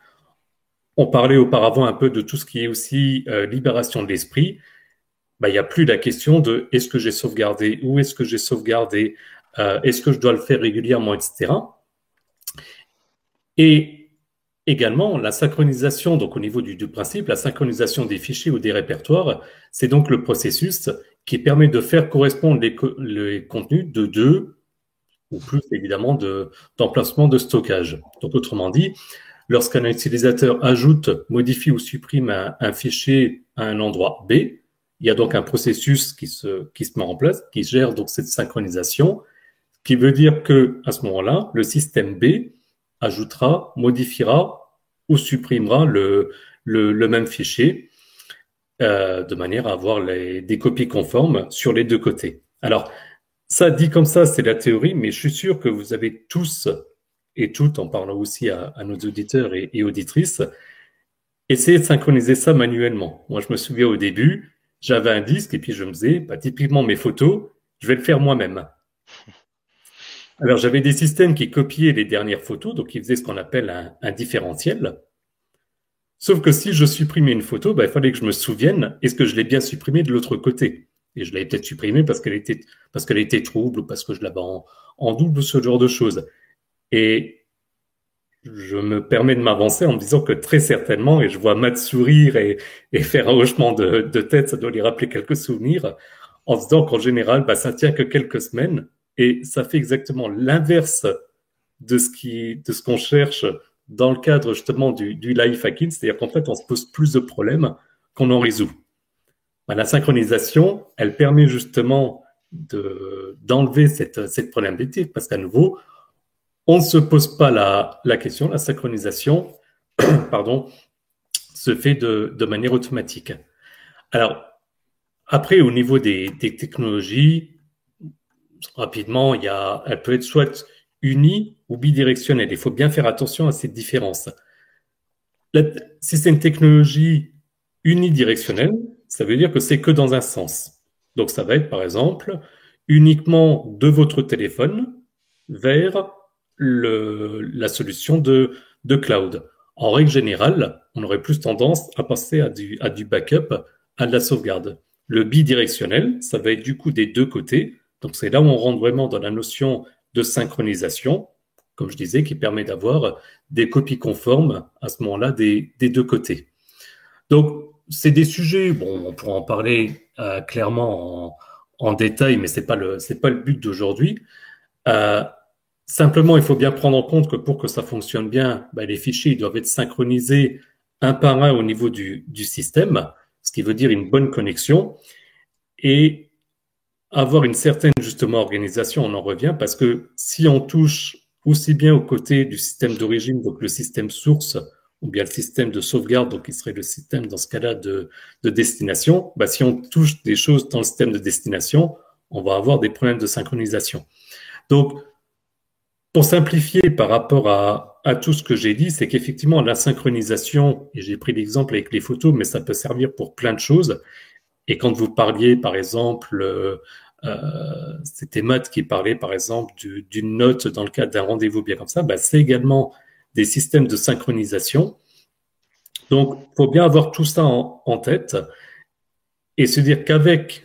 on parlait auparavant un peu de tout ce qui est aussi euh, libération de l'esprit bah, il n'y a plus la question de est-ce que j'ai sauvegardé, où est-ce que j'ai sauvegardé, euh, est-ce que je dois le faire régulièrement, etc. Et également, la synchronisation, donc au niveau du, principe, la synchronisation des fichiers ou des répertoires, c'est donc le processus qui permet de faire correspondre les, contenus de deux ou plus évidemment d'emplacements de, stockage. Donc autrement dit, lorsqu'un utilisateur ajoute, modifie ou supprime un, un fichier à un endroit B, il y a donc un processus qui se, qui se met en place, qui gère donc cette synchronisation, qui veut dire que à ce moment-là, le système B ajoutera, modifiera ou supprimera le, le, même fichier euh, de manière à avoir les, des copies conformes sur les deux côtés. Alors, ça dit comme ça, c'est la théorie, mais je suis sûr que vous avez tous et toutes, en parlant aussi à, nos auditeurs et, et auditrices, essayé de synchroniser ça manuellement. Moi, je me souviens au début, j'avais un disque et puis je me disais, bah, typiquement mes photos, je vais le faire moi-même. Alors j'avais des systèmes qui copiaient les dernières photos, donc ils faisaient ce qu'on appelle un, différentiel. Sauf que si je supprimais une photo, bah, il fallait que je me souvienne, est-ce que je l'ai bien supprimée de l'autre côté? Et je l'avais peut-être supprimée parce qu'elle était, parce était trouble ou parce que je l'avais en, en double, ce genre de choses. Et je me permets de m'avancer en me disant que très certainement, et je vois Matt sourire et, faire un hochement de, tête, ça doit lui rappeler quelques souvenirs, en se disant qu'en général, bah, ça tient que quelques semaines et ça fait exactement l'inverse de ce qui, de ce qu'on cherche dans le cadre justement du, du life hacking, c'est-à-dire qu'en fait, on se pose plus de problèmes qu'on en résout. Bah, la synchronisation, elle permet justement de, d'enlever cette, cette problématique parce qu'à nouveau, on ne se pose pas la, la question, la synchronisation, pardon, se fait de, de, manière automatique. Alors, après, au niveau des, des, technologies, rapidement, il y a, elle peut être soit unie ou bidirectionnelle. Il faut bien faire attention à cette différence. si c'est une technologie unidirectionnelle, ça veut dire que c'est que dans un sens. Donc, ça va être, par exemple, uniquement de votre téléphone vers la solution de, de cloud. En règle générale, on aurait plus tendance à passer à du, à du backup, à de la sauvegarde. Le bidirectionnel, ça va être du coup des deux côtés. Donc c'est là où on rentre vraiment dans la notion de synchronisation, comme je disais, qui permet d'avoir des copies conformes à ce moment-là des, des deux côtés. Donc c'est des sujets, bon, on pourra en parler euh, clairement en, détail, mais c'est pas le pas le but d'aujourd'hui. Euh, Simplement, il faut bien prendre en compte que pour que ça fonctionne bien, bah, les fichiers doivent être synchronisés un par un au niveau du, du, système, ce qui veut dire une bonne connexion. Et avoir une certaine justement organisation, on en revient, parce que si on touche aussi bien au côté du système d'origine, donc le système source, ou bien le système de sauvegarde, donc qui serait le système dans ce cas-là de, de destination, bah, si on touche des choses dans le système de destination, on va avoir des problèmes de synchronisation. Donc, pour simplifier par rapport à, à tout ce que j'ai dit, c'est qu'effectivement, la synchronisation, et j'ai pris l'exemple avec les photos, mais ça peut servir pour plein de choses. Et quand vous parliez, par exemple, euh, euh c'était Matt qui parlait, par exemple, d'une note dans le cadre d'un rendez-vous bien comme ça, bah, c'est également des systèmes de synchronisation. Donc, faut bien avoir tout ça en, tête et se dire qu'avec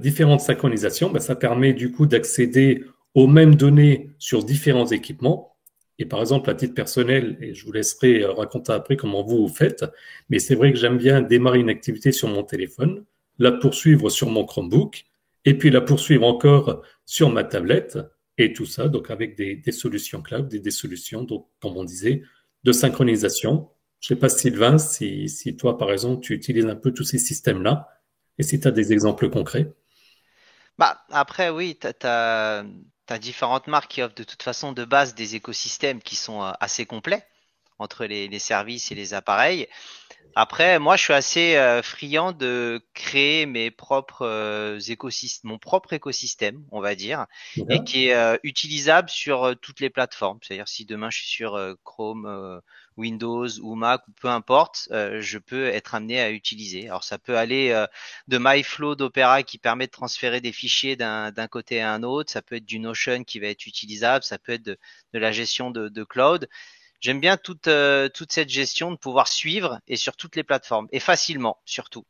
différentes synchronisations, bah, ça permet du coup d'accéder aux mêmes données sur différents équipements. Et par exemple, à titre personnel, et je vous laisserai raconter après comment vous vous faites, mais c'est vrai que j'aime bien démarrer une activité sur mon téléphone, la poursuivre sur mon Chromebook, et puis la poursuivre encore sur ma tablette, et tout ça, donc avec des, solutions cloud, et des solutions, donc, comme on disait, de synchronisation. Je ne sais pas, Sylvain, si, toi, par exemple, tu utilises un peu tous ces systèmes-là, et si tu as des exemples concrets. Bah, après, oui, tu as, différentes marques qui offrent de toute façon de base des écosystèmes qui sont euh, assez complets entre les, services et les appareils. Après, moi, je suis assez euh, friand de créer mes propres euh, écosystèmes, mon propre écosystème, on va dire, et qui est utilisable sur toutes les plateformes. C'est-à-dire, si demain je suis sur Chrome, Windows ou Mac ou peu importe, je peux être amené à utiliser. Alors, ça peut aller de MyFlow d'Opera qui permet de transférer des fichiers d'un côté à un autre. Ça peut être du Notion qui va être utilisable. Ça peut être de, la gestion de, de cloud. J'aime bien toute, euh, toute cette gestion de pouvoir suivre et sur toutes les plateformes et facilement surtout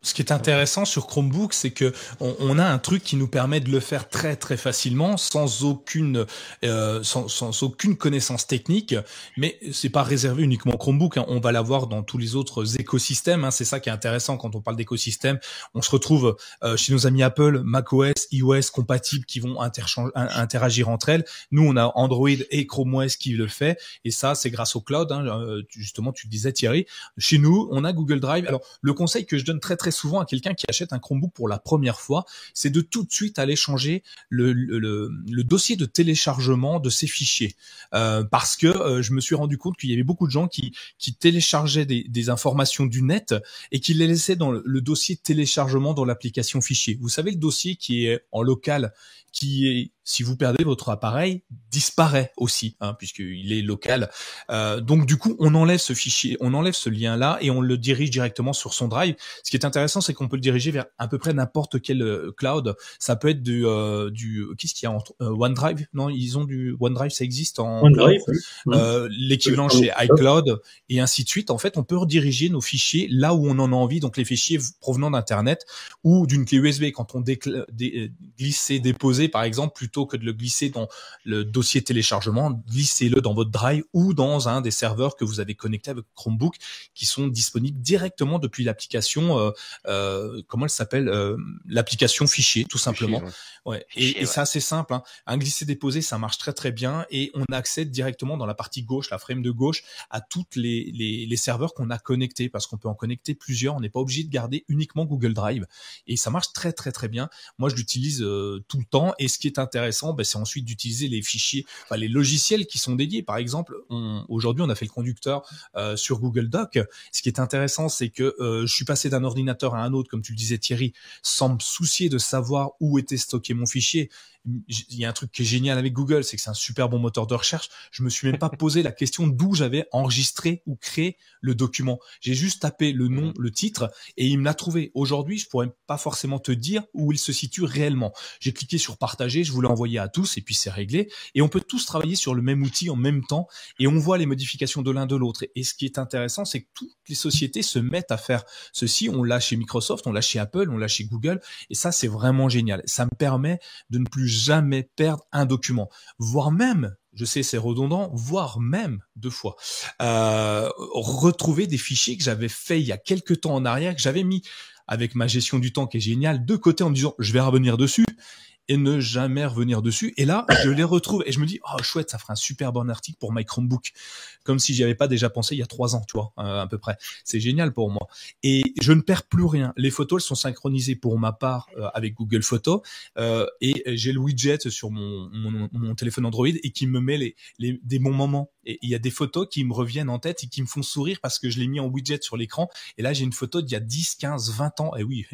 ce qui est intéressant sur Chromebook, c'est que on, a un truc qui nous permet de le faire très très facilement, sans aucune euh, sans, aucune connaissance technique. Mais c'est pas réservé uniquement au Chromebook. Hein. On va l'avoir dans tous les autres écosystèmes. Hein. C'est ça qui est intéressant quand on parle d'écosystème. On se retrouve euh, chez nos amis Apple, macOS, iOS compatibles qui vont interagir entre elles. Nous, on a Android et Chrome OS qui le fait. Et ça, c'est grâce au cloud. Hein. Euh, justement, tu le disais Thierry. Chez nous, on a Google Drive. Alors, le conseil que je donne très très souvent à quelqu'un qui achète un Chromebook pour la première fois, c'est de tout de suite aller changer le, dossier de téléchargement de ces fichiers. Euh, parce que euh, je me suis rendu compte qu'il y avait beaucoup de gens qui, téléchargeaient des, des informations du net et qui les laissaient dans le, le dossier téléchargement dans l'application fichier. Vous savez, le dossier qui est en local qui est, si vous perdez votre appareil, disparaît aussi, hein, puisqu'il est local. Euh, donc du coup, on enlève ce fichier, on enlève ce lien-là et on le dirige directement sur son drive. Ce qui est intéressant, c'est qu'on peut le diriger vers à peu près n'importe quel euh, cloud. Ça peut être du, euh, du qu'est-ce qu'il y a entre euh, OneDrive? Non, ils ont du OneDrive, ça existe en OneDrive, euh, l'équivalent chez iCloud et ainsi de suite. En fait, on peut rediriger nos fichiers là où on en a envie, donc les fichiers provenant d'Internet ou d'une clé USB quand on glisse et dépose par exemple, plutôt que de le glisser dans le dossier téléchargement, glissez-le dans votre Drive ou dans un des serveurs que vous avez connecté avec Chromebook, qui sont disponibles directement depuis l'application, euh, euh, comment elle s'appelle, euh, l'application fichier, tout simplement. ouais. Et, c'est assez simple. Hein. Un glisser-déposer, ça marche très très bien, et on accède directement dans la partie gauche, la frame de gauche, à toutes les, les, les serveurs qu'on a connectés, parce qu'on peut en connecter plusieurs. On n'est pas obligé de garder uniquement Google Drive, et ça marche très très très bien. Moi, je l'utilise tout le temps et ce qui est intéressant, ben, c'est ensuite d'utiliser les fichiers, les logiciels qui sont dédiés. Par exemple, aujourd'hui, on a fait le conducteur euh, sur Google Doc. Ce qui est intéressant, c'est que euh, je suis passé d'un ordinateur à un autre, comme tu le disais Thierry, sans me soucier de savoir où était stocké mon fichier il y a un truc qui est génial avec Google, c'est que c'est un super bon moteur de recherche. Je me suis même pas posé la question d'où j'avais enregistré ou créé le document. J'ai juste tapé le nom, le titre, et il me l'a trouvé. Aujourd'hui, je pourrais pas forcément te dire où il se situe réellement. J'ai cliqué sur partager, je voulais envoyer à tous, et puis c'est réglé. Et on peut tous travailler sur le même outil en même temps, et on voit les modifications de l'un de l'autre. Et ce qui est intéressant, c'est que toutes les sociétés se mettent à faire ceci. On l'a chez Microsoft, on l'a chez Apple, on l'a chez Google, et ça, c'est vraiment génial. Ça me permet de ne plus jamais perdre un document, voire même je sais c'est redondant, voire même deux fois, euh, retrouver des fichiers que j'avais fait il y a quelques temps en arrière, que j'avais mis avec ma gestion du temps qui est géniale, de côté en me disant je vais revenir dessus. Et ne jamais revenir dessus. Et là, je les retrouve et je me dis, oh chouette, ça fera un super bon article pour my Chromebook, comme si j'y avais pas déjà pensé il y a trois ans, tu vois, euh, à peu près. C'est génial pour moi. Et je ne perds plus rien. Les photos, elles sont synchronisées pour ma part euh, avec Google Photos euh, et j'ai le widget sur mon, mon, mon, téléphone Android et qui me met les, les des bons moments. Et il y a des photos qui me reviennent en tête et qui me font sourire parce que je l'ai mis en widget sur l'écran. Et là, j'ai une photo d'il y a 10, 15, 20 ans. Et oui,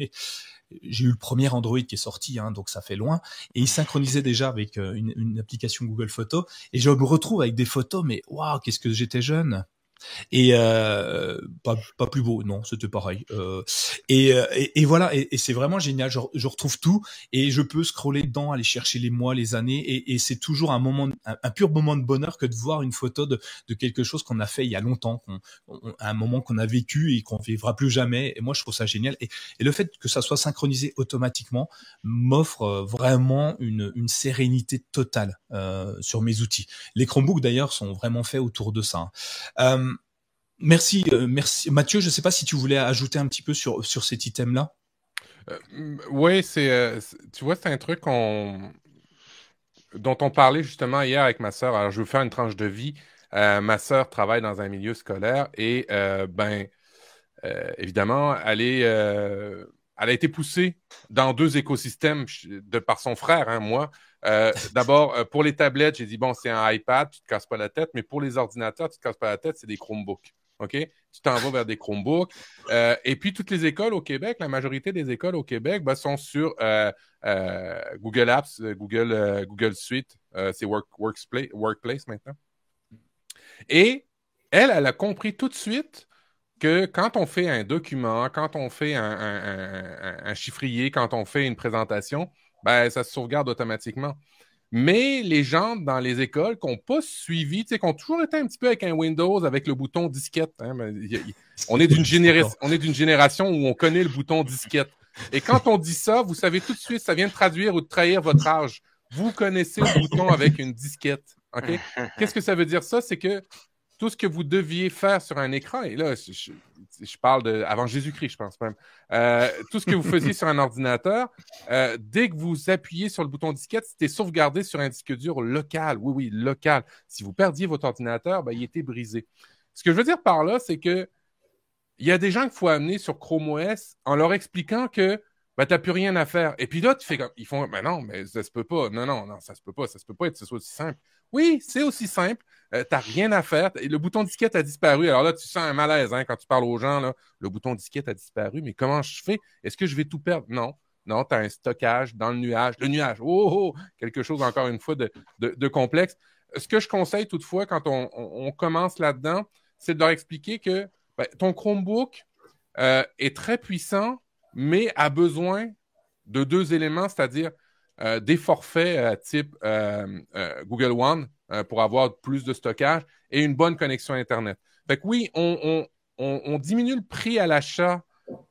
j'ai eu le premier Android qui est sorti, hein, donc ça fait loin, et il synchronisait déjà avec euh, une, une, application Google Photos, et je me retrouve avec des photos, mais waouh, qu'est-ce que j'étais jeune et euh, pas, pas plus beau, non, c'était pareil. Euh, et, euh, et, et, voilà, et, et c'est vraiment génial. Je, je, retrouve tout et je peux scroller dedans, aller chercher les mois, les années, et, c'est toujours un moment, un, pur moment de bonheur que de voir une photo de, de quelque chose qu'on a fait il y a longtemps, un moment qu'on a vécu et qu'on vivra plus jamais. Et moi, je trouve ça génial. Et, le fait que ça soit synchronisé automatiquement m'offre euh, vraiment une, une sérénité totale euh, sur mes outils. Les Chromebooks d'ailleurs sont vraiment faits autour de ça. Hein. Merci, euh, merci. Mathieu, je ne sais pas si tu voulais ajouter un petit peu sur, sur cet item-là. Euh, oui, c'est, euh, tu vois, c'est un truc dont on parlait justement hier avec ma sœur. Alors, je veux faire une tranche de vie. ma sœur travaille dans un milieu scolaire et, ben, évidemment, elle, est, elle a été poussée dans deux écosystèmes de par son frère, hein, moi. D'abord, pour les tablettes, j'ai dit, bon, c'est un iPad, tu ne te casses pas la tête, mais pour les ordinateurs, tu ne te casses pas la tette, c'est des Chromebooks. OK? Tu t'en vas vers des Chromebooks. Euh, et puis, toutes les écoles au Québec, la majorité des écoles au Québec ben, sont sur euh, euh, Google Apps, Google, Google Suite. c'est work, workplace, workplace maintenant. Et elle, elle a compris tout de suite que quand on fait un document, quand on fait un, chiffrier, quand on fait une présentation, ben, ça se sauvegarde automatiquement. Mais les gens dans les écoles qui n'ont pas suivi, qui ont toujours été un petit peu avec un Windows, avec le bouton disquette. Hein, on, est d'une génération où on connaît le bouton disquette. Et quand on dit ça, vous savez tout de suite, ça vient de traduire ou de trahir votre âge. Vous connaissez le bouton avec une disquette. Qu'est-ce que ça veut dire ça? C'est que tout ce que vous deviez faire sur un écran, et là, je, parle de avant Jésus-Christ, je pense même, euh, tout ce que vous faisiez sur un ordinateur, euh, dès que vous appuyez sur le bouton disquette, c'était sauvegardé sur un disque dur local. Oui, oui, local. Si vous perdiez votre ordinateur, ben, il était brisé. Ce que je veux dire par là, c'est que il y a des gens qu'il faut amener sur Chrome OS en leur expliquant que ben, tu n'as plus rien à faire. Et puis là, tu fais comme, ils font, ben non, mais ça se peut pas. Non, non, non, ça se peut pas. Ça se peut pas être que ce soit aussi simple. Oui, c'est aussi simple. Euh, tu n'as rien à faire. Le bouton disquette a disparu. Alors là, tu sens un malaise hein, quand tu parles aux gens. Le bouton disquette a disparu. Mais comment je fais? Est-ce que je vais tout perdre? Non. Non, tu as un stockage dans le nuage. Le nuage, oh, oh, oh, quelque chose encore une fois de, de, complexe. Ce que je conseille toutefois quand on, commence là-dedans, c'est de leur expliquer que ben, ton Chromebook euh, est très puissant, mais a besoin de deux éléments, c'est-à-dire euh, des forfaits euh, type euh, Google One pour avoir plus de stockage et une bonne connexion Internet. Fait que oui, on, diminue le prix à l'achat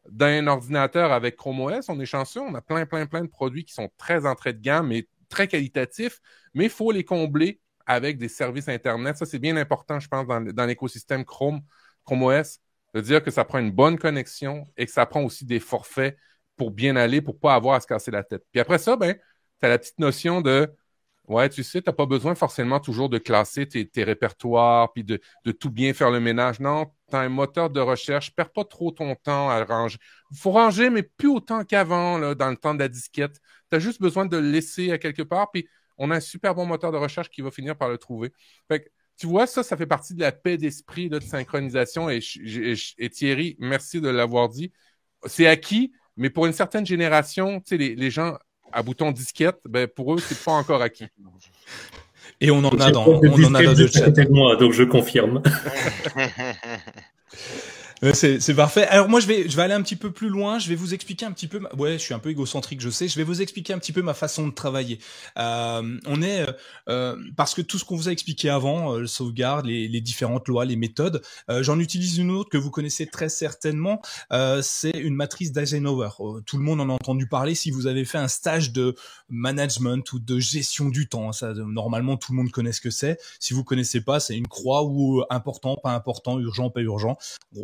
d'un ordinateur avec Chrome OS. On est chanceux, on a plein, plein, plein de produits qui sont très entrée de gamme et très qualitatifs, mais il faut les combler avec des services Internet. Ça, c'est bien important, je pense, dans, dans l'écosystème Chrome, Chrome OS, de dire que ça prend une bonne connexion et que ça prend aussi des forfaits pour bien aller, pour pas avoir à se casser la tête. Puis après ça, ben, tu as la petite notion de Ouais, tu sais, tu n'as pas besoin forcément toujours de classer tes, répertoires puis de, tout bien faire le ménage. Non, tu as un moteur de recherche, perds pas trop ton temps à ranger. Il faut ranger, mais plus autant qu'avant, dans le temps de la disquette. Tu as juste besoin de le laisser à quelque part, puis on a un super bon moteur de recherche qui va finir par le trouver. Fait tu vois, ça, ça fait partie de la paix d'esprit de synchronisation. Et, et, Thierry, merci de l'avoir dit. C'est acquis, mais pour une certaine génération, tu sais, les gens à bouton disquette, ben pour eux, c'est pas encore acquis. Et on en a dans, on en a dans le chat. Moi, donc je confirme. Euh, c'est parfait. Alors moi je vais je vais aller un petit peu plus loin. Je vais vous expliquer un petit peu. Ouais, je suis un peu égocentrique, je sais. Je vais vous expliquer un petit peu ma façon de travailler. Euh, on est euh, euh parce que tout ce qu'on vous a expliqué avant, le sauvegarde, les, les, différentes lois, les méthodes. J'en utilise une autre que vous connaissez très certainement. c'est une matrice d'Eisenhower. tout le monde en a entendu parler. Si vous avez fait un stage de management ou de gestion du temps, ça normalement tout le monde connaît ce que c'est. Si vous connaissez pas, c'est une croix ou important, pas important, urgent, pas urgent.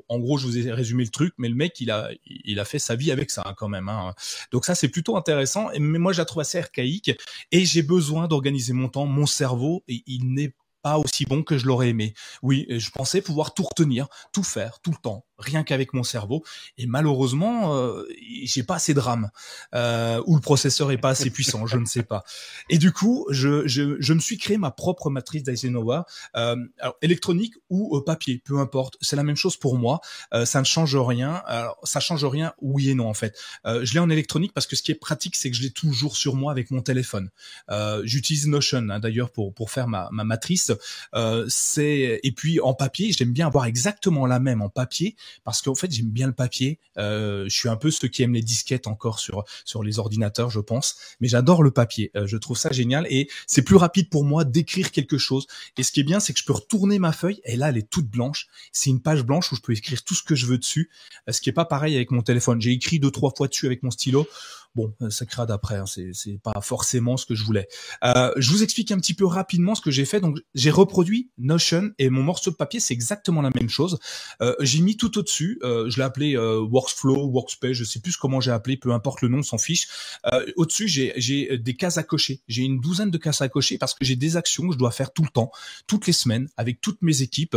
En gros je vous ai résumé le truc, mais le mec, il a, il a fait sa vie avec ça hein, quand même. Hein. Donc ça, c'est plutôt intéressant. Mais moi, je la trouve assez archaïque et j'ai besoin d'organiser mon temps, mon cerveau, et il n'est pas aussi bon que je l'aurais aimé. Oui, je pensais pouvoir tout retenir, tout faire, tout le temps, rien qu'avec mon cerveau. Et malheureusement, euh, j'ai pas assez de RAM euh, ou le processeur est pas assez puissant, je ne sais pas. Et du coup, je, je, je me suis créé ma propre matrice d'Eisenhower, euh, alors électronique ou euh, papier, peu importe. C'est la même chose pour moi. Euh, ça ne change rien. Alors, ça change rien, oui et non en fait. Euh, je l'ai en électronique parce que ce qui est pratique, c'est que je l'ai toujours sur moi avec mon téléphone. J'utilise Notion hein, d'ailleurs pour pour faire ma, ma matrice. c'est et puis en papier, j'aime bien avoir exactement la même en papier parce qu'en fait j'aime bien le papier. Euh, je suis un peu ceux qui aiment les disquettes encore sur sur les ordinateurs, je pense, mais j'adore le papier. Euh, je trouve ça génial et c'est plus rapide pour moi d'écrire quelque chose. Et ce qui est bien, c'est que je peux retourner ma feuille et là elle est toute blanche. C'est une page blanche où je peux écrire tout ce que je veux dessus. Euh, ce qui est pas pareil avec mon téléphone. J'ai écrit deux trois fois dessus avec mon stylo. Bon, euh, ça crade après, hein, c'est, pas forcément ce que je voulais. Euh, je vous explique un petit peu rapidement ce que j'ai fait. Donc, j'ai reproduit Notion et mon morceau de papier, c'est exactement la même chose. Euh, j'ai mis tout au-dessus. Euh, je l'ai appelé euh, Workflow, Workspace, je sais plus comment j'ai appelé, peu importe le nom, s'en fiche. Euh, au-dessus, j'ai, j'ai des cases à cocher. J'ai une douzaine de cases à cocher parce que j'ai des actions que je dois faire tout le temps, toutes les semaines, avec toutes mes équipes.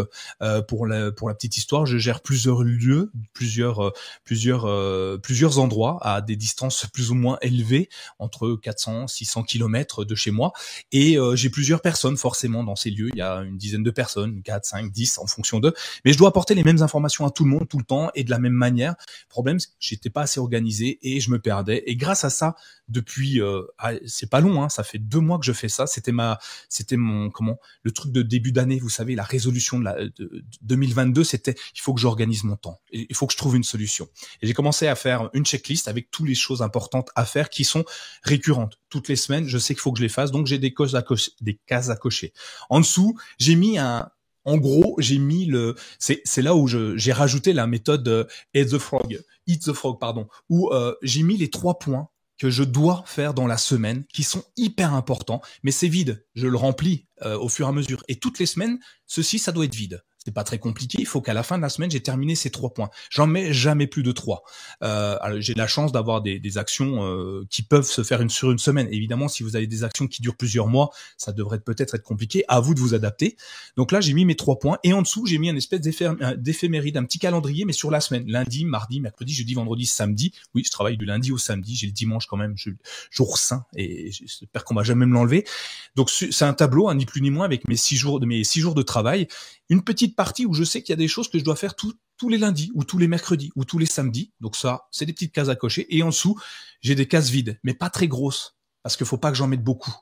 pour la pour la petite histoire, je gère plusieurs lieux, plusieurs plusieurs plusieurs endroits à des distances plus ou moins élevé, entre 400, 600 kilomètres de chez moi. Et euh, j'ai plusieurs personnes forcément dans ces lieux. Il y a une dizaine de personnes, 4, 5, 10 en fonction d'eux. Mais je dois apporter les mêmes informations à tout le monde tout le temps et de la même manière. Problème, c'est que j'étais pas assez organisé et je me perdais. Et grâce à ça, depuis, euh, ah, c'est pas long, hein, ça fait deux mois que je fais ça. C'était ma, c'était mon, comment, le truc de début d'année. Vous savez, la résolution de, la, de 2022, c'était, il faut que j'organise mon temps. Il faut que je trouve une solution. Et j'ai commencé à faire une checklist avec toutes les choses importantes à faire qui sont récurrentes. Toutes les semaines, je sais qu'il faut que je les fasse, donc j'ai des, cases à cocher. En dessous, j'ai mis un, en gros, j'ai mis le, c'est, là où j'ai rajouté la méthode euh, Eat the Frog, Eat the Frog, pardon, où euh, j'ai mis les trois points que je dois faire dans la semaine, qui sont hyper importants, mais c'est vide. Je le remplis euh, au fur et à mesure. Et toutes les semaines, ceci, ça doit être vide c'est pas très compliqué. Il faut qu'à la fin de la semaine, j'ai terminé ces trois points. J'en mets jamais plus de trois. Euh, j'ai la chance d'avoir des, des, actions euh, qui peuvent se faire une, sur une semaine. Évidemment, si vous avez des actions qui durent plusieurs mois, ça devrait peut-être être compliqué. À vous de vous adapter. Donc là, j'ai mis mes trois points et en dessous, j'ai mis un espèce d'éphéméride, un petit calendrier, mais sur la semaine. Lundi, mardi, mercredi, jeudi, vendredi, samedi. Oui, je travaille du lundi au samedi. J'ai le dimanche quand même, jour sain, et j'espère qu'on va jamais me l'enlever. Donc c'est un tableau, hein, ni plus ni moins, avec mes six jours de mes six jours de travail une petite partie où je sais qu'il y a des choses que je dois faire tous les lundis ou tous les mercredis ou tous les samedis. Donc ça, c'est des petites cases à cocher. Et en dessous, j'ai des cases vides, mais pas très grosses, parce qu'il faut pas que j'en mette beaucoup.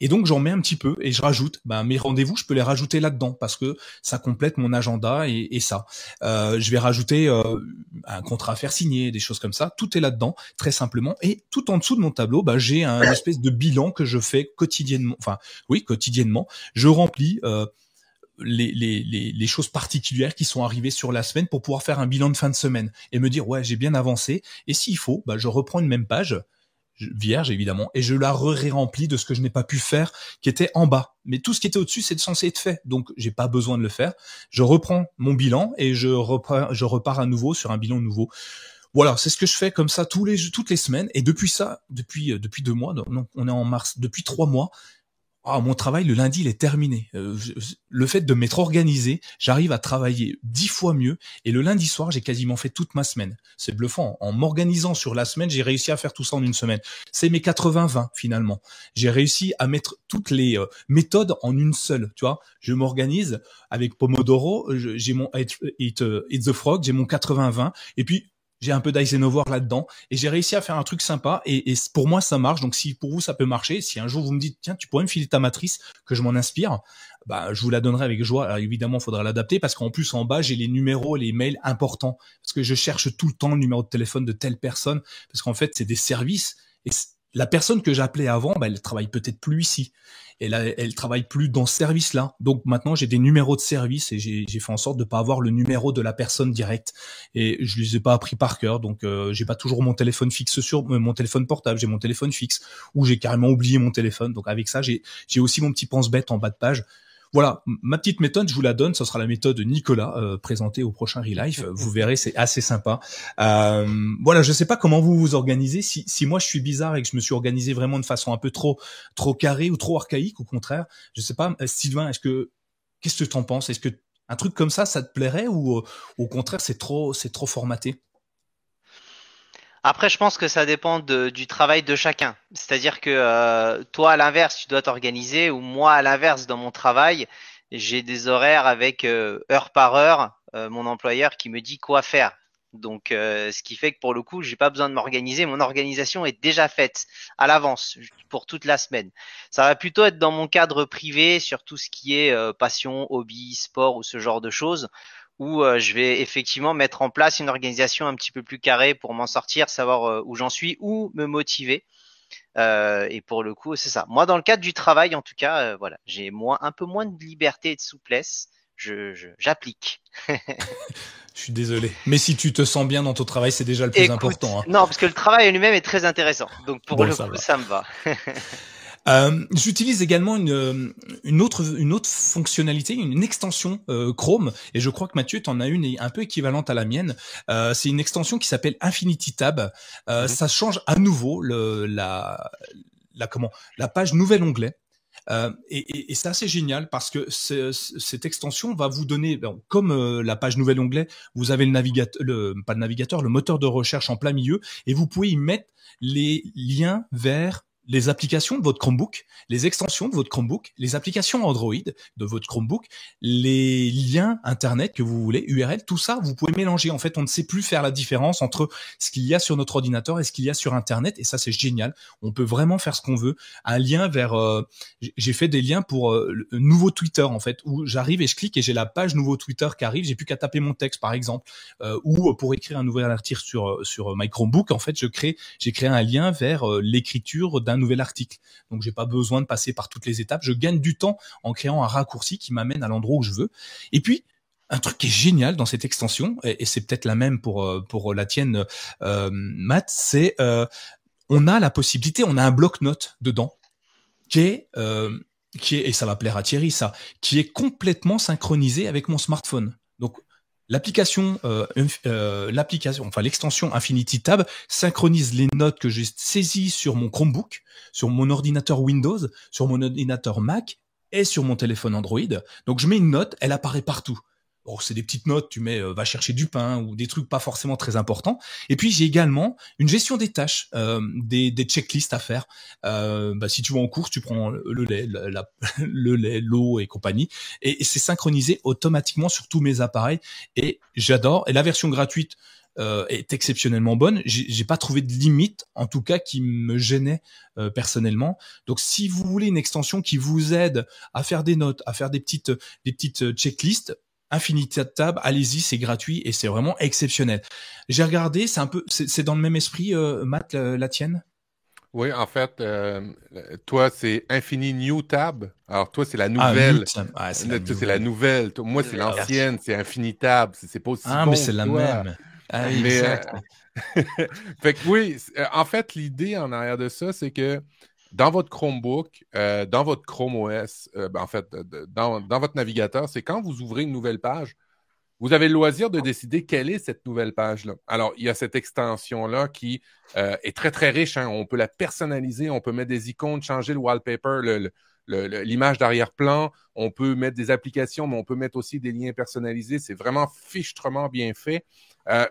Et donc j'en mets un petit peu et je rajoute ben, mes rendez-vous, je peux les rajouter là-dedans parce que ça complète mon agenda et, ça. Euh, je vais rajouter euh, un contrat à faire signer, des choses comme ça. Tout est là-dedans, très simplement. Et tout en dessous de mon tableau, ben, j'ai un espèce de bilan que je fais quotidiennement. Enfin, oui, quotidiennement. Je remplis. Euh, les, les, les, les, choses particulières qui sont arrivées sur la semaine pour pouvoir faire un bilan de fin de semaine et me dire ouais j'ai bien avancé. Et s'il faut bah, je reprends une même page vierge évidemment et je la ré-remplis de ce que je n'ai pas pu faire qui était en bas. Mais tout ce qui était au-dessus c'est censé être fait. Donc j'ai pas besoin de le faire. Je reprends mon bilan et je repars je repars à nouveau sur un bilan nouveau. Voilà c'est ce que je fais comme ça tous les toutes les semaines. Et depuis ça depuis euh, depuis deux mois non on est en mars depuis trois mois ah, mon travail le lundi il est terminé. Euh, le fait de m'être organisé, j'arrive à travailler dix fois mieux et le lundi soir j'ai quasiment fait toute ma semaine. C'est bluffant. En m'organisant sur la semaine, j'ai réussi à faire tout ça en une semaine. C'est mes 80-20 finalement. J'ai réussi à mettre toutes les euh, méthodes en une seule. Tu vois, je m'organise avec Pomodoro. J'ai mon Eat, the Frog, j'ai mon 80-20 et puis j'ai un peu d'Eisenhower là-dedans et j'ai réussi à faire un truc sympa et, pour moi ça marche. Donc si pour vous ça peut marcher si un jour vous me dites tiens tu pourrais me filer ta matrice que je m'en inspire bah je vous la donnerai avec joie. Alors, évidemment il faudra l'adapter parce qu'en plus en bas j'ai les numéros les mails importants. Parce que je cherche tout le temps le numéro de téléphone de telle personne. Parce qu'en fait c'est des services la personne que j'appelais avant, bah, elle travaille peut-être plus ici. Elle travaille plus dans ce service-là. Donc maintenant, j'ai des numéros de service et j'ai fait en sorte de pas avoir le numéro de la personne directe. Et je les ai pas appris par cœur. Donc euh, j'ai pas toujours mon téléphone fixe sur euh, mon téléphone portable. J'ai mon téléphone fixe ou j'ai carrément oublié mon téléphone. Donc avec ça, j'ai aussi mon petit pense-bête en bas de page voilà, ma petite méthode, je vous la donne. Ce sera la méthode Nicolas euh, présentée au prochain Relife. Vous verrez, c'est assez sympa. Euh, voilà, je sais pas comment vous vous organisez. Si, si moi je suis bizarre et que je me suis organisé vraiment de façon un peu trop trop carrée ou trop archaïque, au contraire, je sais pas. Euh, Sylvain, est-ce que qu'est-ce que tu en penses? Est-ce que un truc comme ça, ça te plairait ou au contraire c'est trop c'est trop formaté? Après, je pense que ça dépend du travail de chacun. C'est-à-dire que euh, toi, à l'inverse, tu dois t'organiser, ou moi, à l'inverse, dans mon travail, j'ai des horaires avec euh, heure par heure, euh, mon employeur qui me dit quoi faire. Donc, ce qui fait que pour le coup, j'ai pas besoin de m'organiser. Mon organisation est déjà faite à l'avance pour toute la semaine. Ça va plutôt être dans mon cadre privé sur tout ce qui est passion, hobby, sport ou ce genre de choses où euh, je vais effectivement mettre en place une organisation un petit peu plus carrée pour m'en sortir, savoir euh, où j'en suis, où me motiver. Euh, et pour le coup, c'est ça. Moi, dans le cadre du travail, en tout cas, voilà, j'ai moins, un peu moins de liberté et de souplesse. Je, j'applique. je suis désolé. Mais si tu te sens bien dans ton travail, c'est déjà le plus important. Hein. Non, parce que le travail lui-même est très intéressant. Donc pour le coup, ça me va. Euh, J'utilise également une, euh, une, autre, une autre fonctionnalité, une extension euh, Chrome, et je crois que Mathieu, tu en as une un peu équivalente à la mienne. Euh, c'est une extension qui s'appelle Infinity Tab. Euh, mhm. Ça change à nouveau le, la, la, comment, la page nouvel onglet. Euh, et, et, et c'est assez génial parce que cette extension va vous donner, comme la page nouvel onglet, vous avez le navigateur, le, pas le navigateur, le moteur de recherche en plein milieu, et vous pouvez y mettre les liens vers les applications de votre Chromebook, les extensions de votre Chromebook, les applications Android de votre Chromebook, les liens Internet que vous voulez, URL, tout ça, vous pouvez mélanger. En fait, on ne sait plus faire la différence entre ce qu'il y a sur notre ordinateur et ce qu'il y a sur Internet. Et ça, c'est génial. On peut vraiment faire ce qu'on veut. Un lien vers... Euh, j'ai fait des liens pour euh, nouveau Twitter, en fait, où j'arrive et je clique et j'ai la page nouveau Twitter qui arrive. J'ai plus qu'à taper mon texte, par exemple. Euh, ou pour écrire un nouvel article sur, sur My Chromebook, en fait, je crée, j'ai créé un lien vers l'écriture d'un nouvel article. Donc j'ai pas besoin de passer par toutes les étapes. Je gagne du temps en créant un raccourci qui m'amène à l'endroit où je veux. Et puis un truc qui est génial dans cette extension, et, c'est peut-être la même pour euh, pour la tienne, euh, Matt, c'est euh, on a la possibilité, on a un bloc-notes dedans qui est euh, qui est et ça va plaire à Thierry ça, qui est complètement synchronisé avec mon smartphone. Donc L'application, euh, euh, l'application, enfin l'extension Infinity Tab synchronise les notes que j'ai saisies sur mon Chromebook, sur mon ordinateur Windows, sur mon ordinateur Mac et sur mon téléphone Android. Donc je mets une note, elle apparaît partout. Bon, c'est des petites notes, tu mets euh, va chercher du pain ou des trucs pas forcément très importants. Et puis j'ai également une gestion des tâches, euh, des, checklists à faire. Euh, bah, si tu vas en course, tu prends le lait, la, le lait, l'eau et compagnie, et, c'est synchronisé automatiquement sur tous mes appareils. Et j'adore. Et la version gratuite euh, est exceptionnellement bonne. J'ai pas trouvé de limite, en tout cas, qui me gênait euh, personnellement. Donc, si vous voulez une extension qui vous aide à faire des notes, à faire des petites des petites checklists, Infinity Tab, allez-y, c'est gratuit et c'est vraiment exceptionnel. J'ai regardé, c'est un peu, c'est dans le même esprit, euh, Matt, la, tienne? Oui, en fait, euh, toi, c'est Infini New Tab. Alors, toi, c'est la ah, nouvelle. Ah, c'est la, nouvelle. Moi, c'est l'ancienne, c'est Infini Tab. C'est pas aussi Ah, mais c'est la même. Ah, mais, euh, fait que oui, en fait, l'idée en arrière de ça, c'est que dans votre Chromebook, euh, dans votre Chrome OS, euh, ben, en fait, dans, votre navigateur, c'est quand vous ouvrez une nouvelle page, vous avez le loisir de décider quelle est cette nouvelle page-là. Alors, il y a cette extension-là qui euh, est très, très riche. Hein. On peut la personnaliser, on peut mettre des icônes, changer le wallpaper, l'image d'arrière-plan. On peut mettre des applications, mais on peut mettre aussi des liens personnalisés. C'est vraiment fichtrement bien fait.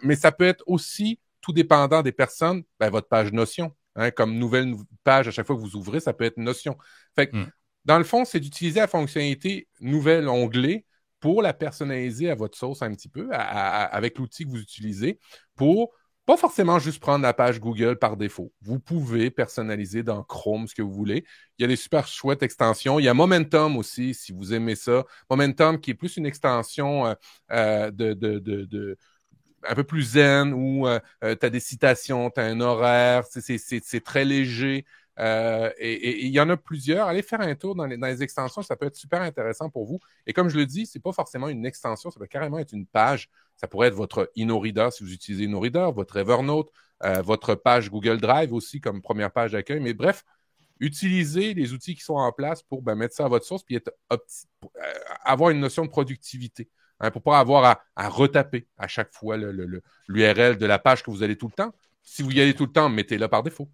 mais ça peut être aussi, tout dépendant des personnes, ben, votre page Notion. Hein, comme nouvelle page à chaque fois que vous ouvrez, ça peut être Notion. Fait hmm. Dans le fond, c'est d'utiliser la fonctionnalité nouvelle onglet pour la personnaliser à votre sauce un petit peu, avec l'outil que vous utilisez, pour pas forcément juste prendre la page Google par défaut. Vous pouvez personnaliser dans Chrome ce que vous voulez. Il y a des super chouettes extensions. Il y a Momentum aussi, si vous aimez ça. Momentum qui est plus une extension euh, euh, de, de un peu plus zen où euh, euh, tu as des citations, tu as un horaire, c'est très léger. Euh, et il y en a plusieurs. Allez faire un tour dans les, extensions, ça peut être super intéressant pour vous. Et comme je le dis, c'est pas forcément une extension, ça peut carrément être une page. Ça pourrait être votre InnoReader si vous utilisez InnoReader, votre Evernote, votre page Google Drive aussi comme première page d'accueil. Mais bref, utilisez les outils qui sont en place pour ben, mettre ça à votre source puis être euh, avoir une notion de productivité. Hein, pour pas avoir à, retaper à chaque fois l'URL de la page que vous allez tout le temps. Si vous y allez tout le temps, mettez-le par défaut.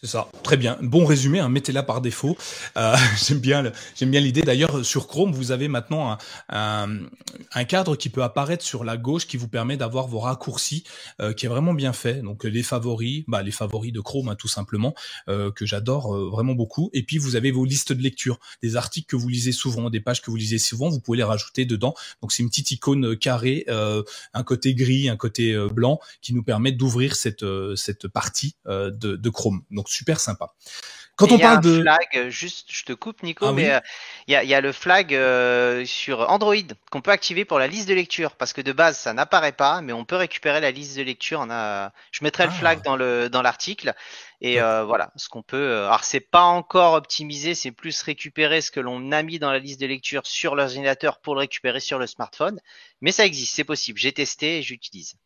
C'est ça, très bien. Bon résumé, hein, mettez-la par défaut. Euh, j'aime bien, l'idée. D'ailleurs, sur Chrome, vous avez maintenant un, cadre qui peut apparaître sur la gauche, qui vous permet d'avoir vos raccourcis, euh, qui est vraiment bien fait. Donc les favoris, bah, les favoris de Chrome, hein, tout simplement, euh, que j'adore euh, vraiment beaucoup. Et puis vous avez vos listes de lecture, des articles que vous lisez souvent, des pages que vous lisez souvent, vous pouvez les rajouter dedans. Donc c'est une petite icône carrée, un côté gris, un côté blanc, qui nous permet d'ouvrir cette cette partie de, de Chrome. Super sympa. Quand on parle de flag, juste, je te coupe Nico, ah mais euh, il y, a, le flag euh, sur Android qu'on peut activer pour la liste de lecture parce que de base ça n'apparaît pas, mais on peut récupérer la liste de lecture. On a, je mettrai le ah. flag dans le dans l'article et euh, voilà ce qu'on peut. Alors c'est pas encore optimisé, c'est plus récupérer ce que l'on a mis dans la liste de lecture sur l'ordinateur pour le récupérer sur le smartphone, mais ça existe, c'est possible. J'ai testé et j'utilise.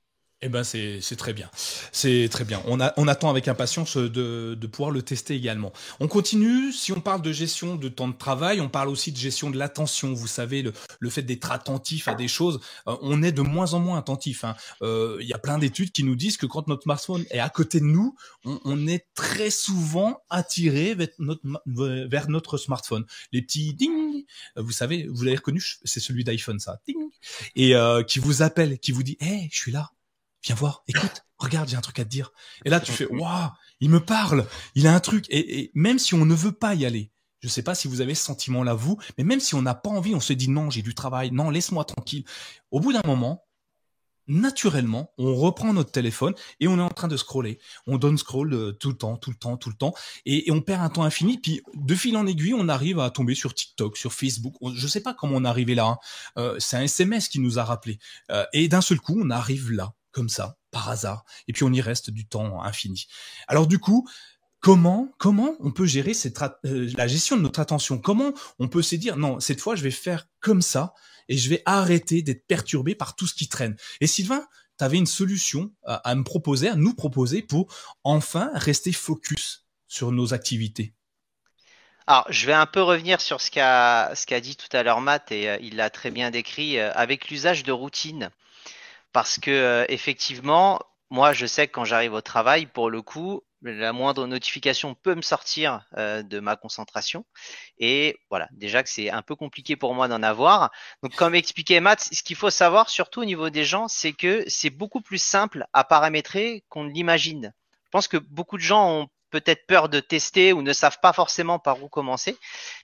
Eh ben c'est très bien, c'est très bien. On, attend avec impatience de, pouvoir le tester également. On continue. Si on parle de gestion de temps de travail, on parle aussi de gestion de l'attention. Vous savez, le, fait d'être attentif à des choses, euh, on est de moins en moins attentif. Hein. Euh, il y a plein d'études qui nous disent que quand notre smartphone est à côté de nous, on, est très souvent attiré vers notre, smartphone. Les petits ding, vous savez, vous l'avez reconnu, c'est celui d'iPhone ça, ding, et euh, qui vous appelle, qui vous dit, hé, je suis là viens voir, écoute, regarde, j'ai un truc à te dire. Et là, tu fais, waouh, il me parle, il a un truc. Et, même si on ne veut pas y aller, je sais pas si vous avez ce sentiment-là, vous, mais même si on n'a pas envie, on se dit non, j'ai du travail, non, laisse-moi tranquille. Au bout d'un moment, naturellement, on reprend notre téléphone et on est en train de scroller. On donne scroll euh, tout le temps, tout le temps, tout le temps, et, on perd un temps infini. Puis de fil en aiguille, on arrive à tomber sur TikTok, sur Facebook. Je sais pas comment on est arrivé là. Hein. Euh, c'est un SMS qui nous a rappelé. Euh, et d'un seul coup, on arrive là comme ça, par hasard, et puis on y reste du temps infini. Alors du coup, comment comment on peut gérer cette euh, la gestion de notre attention? Comment on peut se dire non, cette fois je vais faire comme ça et je vais arrêter d'être perturbé par tout ce qui traîne? Et Sylvain, tu avais une solution à, me proposer, à nous proposer pour enfin rester focus sur nos activités. Alors, je vais un peu revenir sur ce qu'a dit tout à l'heure Matt et euh, il l'a très bien décrit euh, avec l'usage de routine parce que euh, effectivement, moi, je sais que quand j'arrive au travail, pour le coup, la moindre notification peut me sortir euh, de ma concentration. Et voilà, déjà que c'est un peu compliqué pour moi d'en avoir. Donc, comme expliquait Matt, ce qu'il faut savoir, surtout au niveau des gens, c'est que c'est beaucoup plus simple à paramétrer qu'on ne l'imagine. Je pense que beaucoup de gens ont peut-être peur de tester ou ne savent pas forcément par où commencer.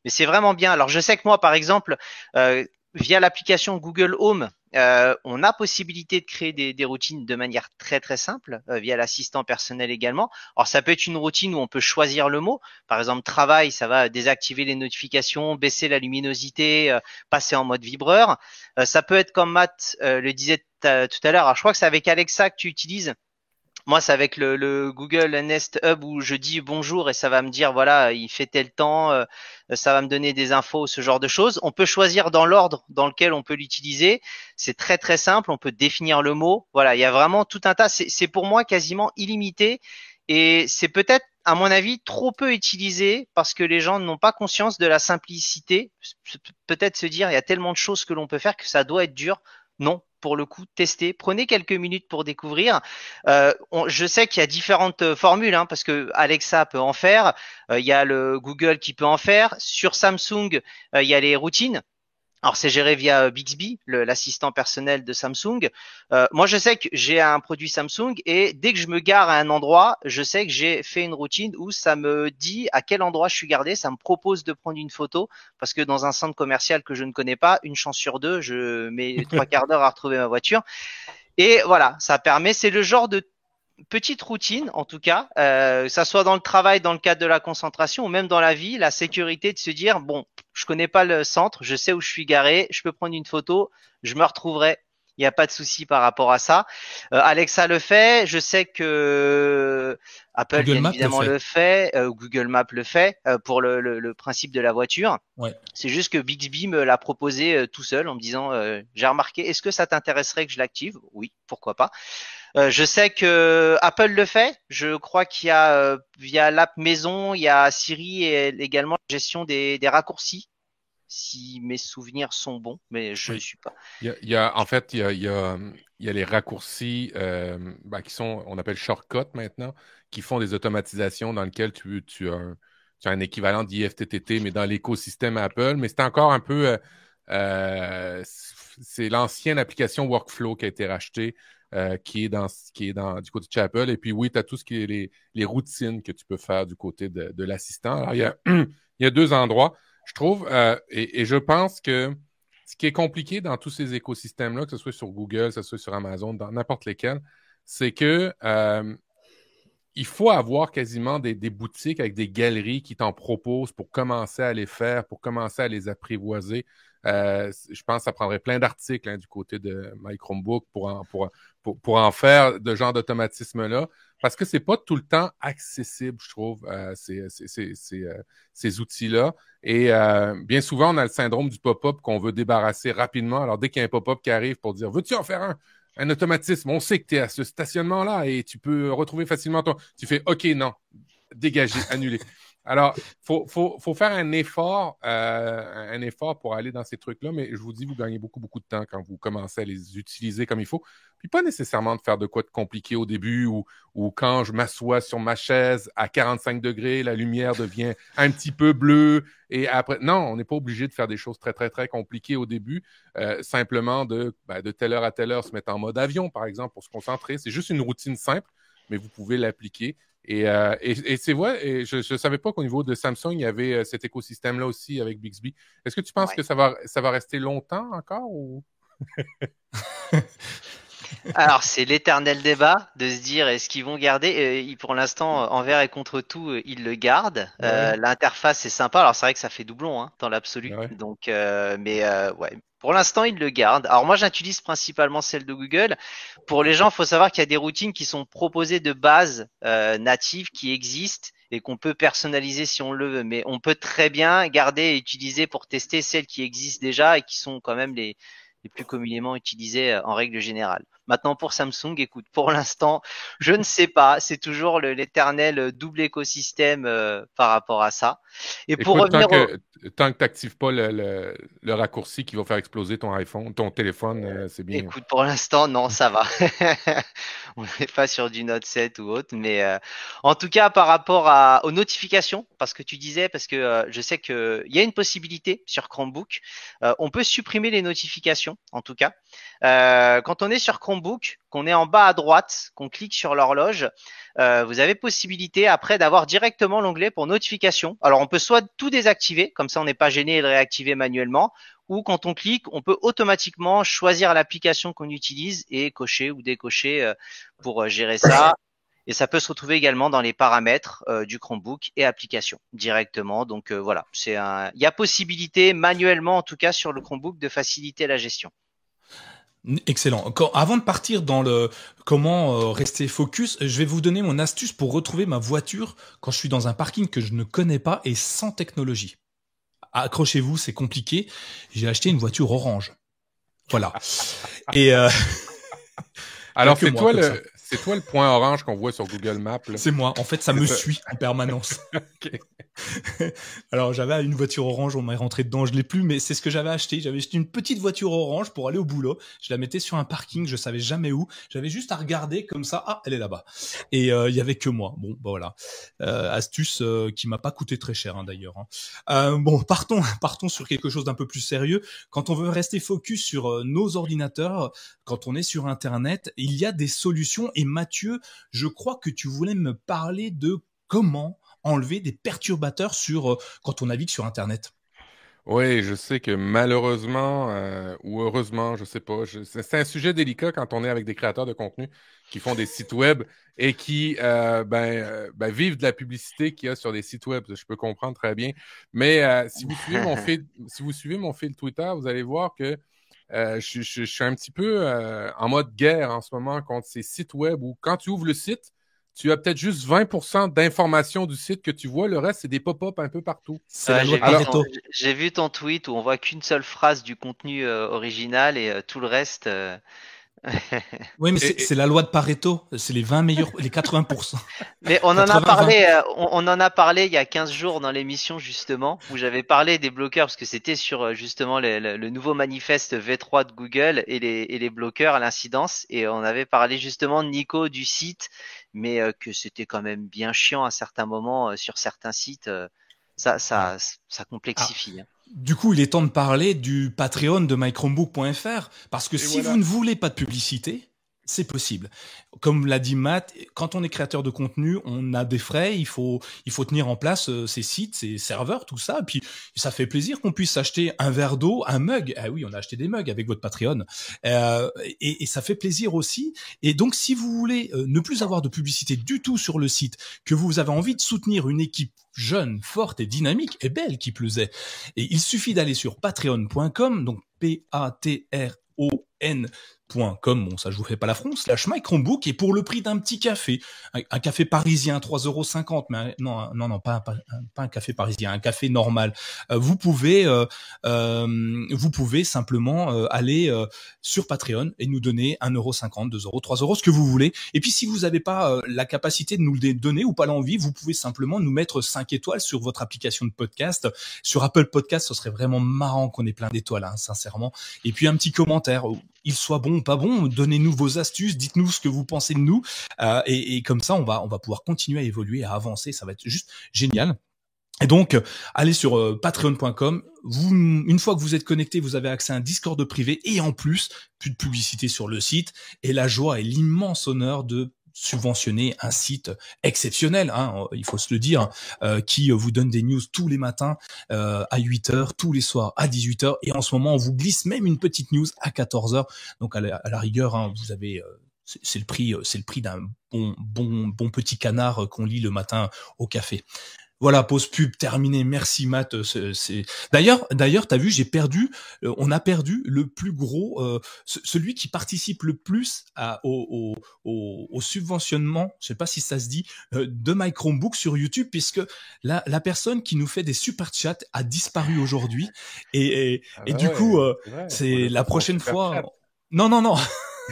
Mais c'est vraiment bien. Alors, je sais que moi, par exemple, euh, via l'application Google Home, euh, on a possibilité de créer des, routines de manière très très simple euh, via l'assistant personnel également. Alors ça peut être une routine où on peut choisir le mot. Par exemple travail, ça va désactiver les notifications, baisser la luminosité, euh, passer en mode vibreur. ça peut être comme Matt le disait tout à l'heure. Je crois que c'est avec Alexa que tu utilises moi, c'est avec le, Google Nest Hub où je dis bonjour et ça va me dire voilà, il fait tel temps, euh, ça va me donner des infos, ce genre de choses. On peut choisir dans l'ordre dans lequel on peut l'utiliser. C'est très très simple. On peut définir le mot. Voilà, il y a vraiment tout un tas. C'est pour moi quasiment illimité et c'est peut-être à mon avis, trop peu utilisé parce que les gens n'ont pas conscience de la simplicité. Peut-être se dire, il y a tellement de choses que l'on peut faire que ça doit être dur. Non, pour le coup tester. Prenez quelques minutes pour découvrir. Euh, je sais qu'il y a différentes euh, formules, hein, parce que Alexa peut en faire, euh, il y a le Google qui peut en faire. Sur Samsung, il y a les routines. Alors c'est géré via euh, Bixby, l'assistant personnel de Samsung. Euh, moi je sais que j'ai un produit Samsung et dès que je me gare à un endroit, je sais que j'ai fait une routine où ça me dit à quel endroit je suis gardé, ça me propose de prendre une photo parce que dans un centre commercial que je ne connais pas, une chance sur deux, je mets trois quarts d'heure à retrouver ma voiture. Et voilà, ça permet, c'est le genre de petite routine, en tout cas, euh, que ça soit dans le travail, dans le cadre de la concentration, ou même dans la vie, la sécurité de se dire bon, je connais pas le centre, je sais où je suis garé, je peux prendre une photo, je me retrouverai. Il n'y a pas de souci par rapport à ça. Euh, Alexa le fait. Je sais que Apple bien évidemment le fait, euh, Google Maps le fait euh, pour le, le, le, principe de la voiture. Ouais. C'est juste que Bixby me l'a proposé tout seul en me disant j'ai remarqué, est-ce que ça t'intéresserait que je l'active? Oui, pourquoi pas. Euh, je sais que Apple le fait. Je crois qu'il y a euh, via l'app maison, il y a Siri et également la gestion des, des raccourcis. Si mes souvenirs sont bons, mais je ne Oui. suis pas. Il y a, il y a- en fait, il y a, il y a, il y a les raccourcis euh, ben, qui sont, on appelle shortcuts maintenant, qui font des automatisations dans lesquelles tu, tu as un, tu as un équivalent d'IFTTT, mais dans l'écosystème Apple. Mais c'est encore un peu, c'est l'ancienne application Workflow qui a été rachetée, euh, qui est dans, qui est dans du côté de chez Apple. Et puis oui, tu as tout ce qui est les, les routines que tu peux faire du côté de, l'assistant. Alors, il y a, il y a deux endroits, je trouve, euh, et, et je pense que ce qui est compliqué dans tous ces écosystèmes-là, que ce soit sur Google, que ce soit sur Amazon, dans n'importe lesquels, c'est que euh, il faut avoir quasiment des, des boutiques avec des galeries qui t'en proposent pour commencer à les faire, pour commencer à les apprivoiser. Euh, je pense que ça prendrait plein d'articles hein, du côté de My Chromebook pour en, faire de genre d'automatisme-là, parce que c'est pas tout le temps accessible, je trouve, euh, euh, ces outils-là. Et bien souvent, on a le syndrome du pop-up qu'on veut débarrasser rapidement. Alors, dès qu'il y a un pop-up qui arrive pour dire Veux-tu en faire un? Un automatisme, on sait que tu es à ce stationnement-là et tu peux retrouver facilement ton. Tu fais OK, non, dégagé, annulé. Alors, faut, faut, faut faire un effort, euh, un effort pour aller dans ces trucs-là, mais je vous dis, vous gagnez beaucoup, beaucoup de temps quand vous commencez à les utiliser comme il faut. Puis pas nécessairement de faire de quoi de compliqué au début ou, ou quand je m'assois sur ma chaise à 45 degrés, la lumière devient un petit peu bleue et après, non, on n'est pas obligé de faire des choses très, très, très compliquées au début. Euh, simplement de, ben, de telle heure à telle heure se mettre en mode avion, par exemple, pour se concentrer. C'est juste une routine simple, mais vous pouvez l'appliquer. Et, euh, et, et c'est vrai, et je ne savais pas qu'au niveau de Samsung, il y avait euh, cet écosystème-là aussi avec Bixby. Est-ce que tu penses Ouais. que ça va, ça va rester longtemps encore ou... Alors c'est l'éternel débat de se dire est-ce qu'ils vont garder. Euh, ils- pour l'instant, envers et contre tout, euh, ils le gardent. Euh, L'interface est sympa. Alors c'est vrai que ça fait doublon hein, dans l'absolu. Ouais. Donc, euh, mais euh, ouais. Pour l'instant, ils le gardent. Alors moi, j'utilise principalement celle de Google. Pour les gens, il faut savoir qu'il y a des routines qui sont proposées de base euh, natives, qui existent et qu'on peut personnaliser si on le veut. Mais on peut très bien garder et utiliser pour tester celles qui existent déjà et qui sont quand même les les plus communément utilisées en règle générale. Maintenant pour Samsung, écoute, pour l'instant, je ne sais pas. C'est toujours l'éternel euh, double écosystème euh, par rapport à ça. Et pour Écoute, tant revenir, au- que, tant que tu n'actives pas le, le, le raccourci qui va faire exploser ton iPhone, ton téléphone, euh, c'est bien. écoute, pour l'instant, non, ça va. On n'est pas sur du Note 7 ou autre, mais euh, en tout cas par rapport à, aux notifications, parce que tu disais, parce que euh, je sais que il y a une possibilité sur Chromebook, euh, on peut supprimer les notifications, en tout cas. Euh, quand on est sur Chromebook, qu'on est en bas à droite, qu'on clique sur l'horloge, euh, vous avez possibilité après d'avoir directement l'onglet pour notification. Alors on peut soit tout désactiver, comme ça on n'est pas gêné et le réactiver manuellement, ou quand on clique, on peut automatiquement choisir l'application qu'on utilise et cocher ou décocher euh, pour euh, gérer ça. Et ça peut se retrouver également dans les paramètres du Chromebook et application directement. Donc voilà, c'est il y a possibilité manuellement en tout cas sur le Chromebook de faciliter la gestion. Excellent. Quand- avant de partir dans le comment euh, rester focus, je vais vous donner mon astuce pour retrouver ma voiture quand je suis dans un parking que je ne connais pas et sans technologie. Accrochez-vous, c'est compliqué. J'ai acheté une voiture orange. Voilà. Et euh, Alors, c'est toi, le, c'est toi le point orange qu'on voit sur Google Maps. c'est moi. En fait, ça me ça. suit en permanence. Alors, j'avais une voiture orange, on m'est rentré dedans, je l'ai plus, mais c'est ce que j'avais acheté. J'avais acheté une petite voiture orange pour aller au boulot. Je la mettais sur un parking, je savais jamais où. J'avais juste à regarder comme ça. Ah, elle est là-bas. Et euh, il y avait que moi. Bon, bah voilà. Euh, astuce euh, qui m'a pas coûté très cher hein, d'ailleurs. hein. Bon, partons, partons sur quelque chose d'un peu plus sérieux. Quand on veut rester focus sur nos ordinateurs, quand on est sur Internet, il y a des solutions. Et Mathieu, je crois que tu voulais me parler de comment enlever des perturbateurs sur euh, quand on navigue sur Internet. Oui, je sais que malheureusement euh, ou heureusement, je sais pas, je- c'est c'est un sujet délicat quand on est avec des créateurs de contenu qui font des sites web et qui euh, ben, ben, vivent de la publicité qu'il y a sur des sites web. Je peux comprendre très bien. Mais euh, si vous suivez mon fil, si vous suivez mon fil Twitter, vous allez voir que euh, je, je- je suis un petit peu euh, en mode guerre en ce moment contre ces sites web où quand tu ouvres le site, tu as peut-être juste 20% d'informations du site que tu vois. Le reste, c'est des pop-up un peu partout. J'ai vu ton- J'ai vu ton tweet où on voit qu'une seule phrase du contenu euh, original et euh, tout le reste, euh, oui, mais c'est la loi de Pareto. C'est les 20 meilleurs, les 80%. Mais on en a parlé, euh, on, en a parlé il y a 15 jours dans l'émission, justement, où j'avais parlé des bloqueurs, parce que c'était sur, euh, justement, le, nouveau manifeste V3 de Google et les, et les bloqueurs à l'incidence. Et on avait parlé, justement, Nico, du site, mais euh, que c'était quand même bien chiant à certains moments sur certains sites. ça, ça, ça complexifie. Ah. Hein. Du coup, il est temps de parler du Patreon de mychromebook.fr parce que si vous ne voulez pas de publicité, c'est possible. Comme l'a dit Matt, quand on est créateur de contenu, on a des frais, il faut il faut tenir en place euh, ces sites, ces serveurs, tout ça. Puis ça fait plaisir qu'on puisse acheter un verre d'eau, un mug. Ah oui, on a acheté des mugs avec votre Patreon, euh, et, et, ça fait plaisir aussi. Et donc, si vous voulez euh, ne plus avoir de publicité du tout sur le site, que vous avez envie de soutenir une équipe jeune, forte et dynamique et belle qui plus est, et il suffit d'aller sur patreon.com, donc P A T R O N .com, bon ça je vous fais pas la France, slash My Chromebook et pour le prix d'un petit café, un, café parisien 3,50€, mais non non non pas, pas, un café parisien, un café normal. Euh, vous pouvez euh, euh, vous pouvez simplement aller sur Patreon et nous donner 1,50€, 2€, 3€, ce que vous voulez. Et puis si vous n'avez pas la capacité de nous le donner ou pas l'envie, vous pouvez simplement nous mettre 5 étoiles sur votre application de podcast. Sur Apple Podcast, ce serait vraiment marrant qu'on ait plein d'étoiles, hein, sincèrement. Et puis un petit commentaire, il soit bon pas bon, donnez-nous vos astuces, dites-nous ce que vous pensez de nous, euh, et, comme ça on va on va pouvoir continuer à évoluer, à avancer, ça va être juste génial. Et donc, allez sur euh, patreon.com. Vous, une fois que vous êtes connecté, vous avez accès à un Discord privé et en plus, plus de publicité sur le site et la joie et l'immense honneur de subventionner un site exceptionnel, hein, il faut se le dire, euh, qui vous donne des news tous les matins euh, à 8 heures, tous les soirs à 18 heures, et en ce moment on vous glisse même une petite news à 14 heures. Donc à la, rigueur, hein, vous avez euh, c'est le prix, c'est le prix d'un bon, bon, bon petit canard qu'on lit le matin au café. Voilà, pause pub terminée. Merci Matt. Euh, c'est d'ailleurs, d'ailleurs, t'as vu, j'ai perdu. Euh, on a perdu le plus gros, euh, celui qui participe le plus à, au, au, au, subventionnement. Je sais pas si ça se dit de My Chromebook sur YouTube, puisque la, la personne qui nous fait des super chats a disparu aujourd'hui. Et, et, ah du coup, c'est la prochaine fois. Non, non, non.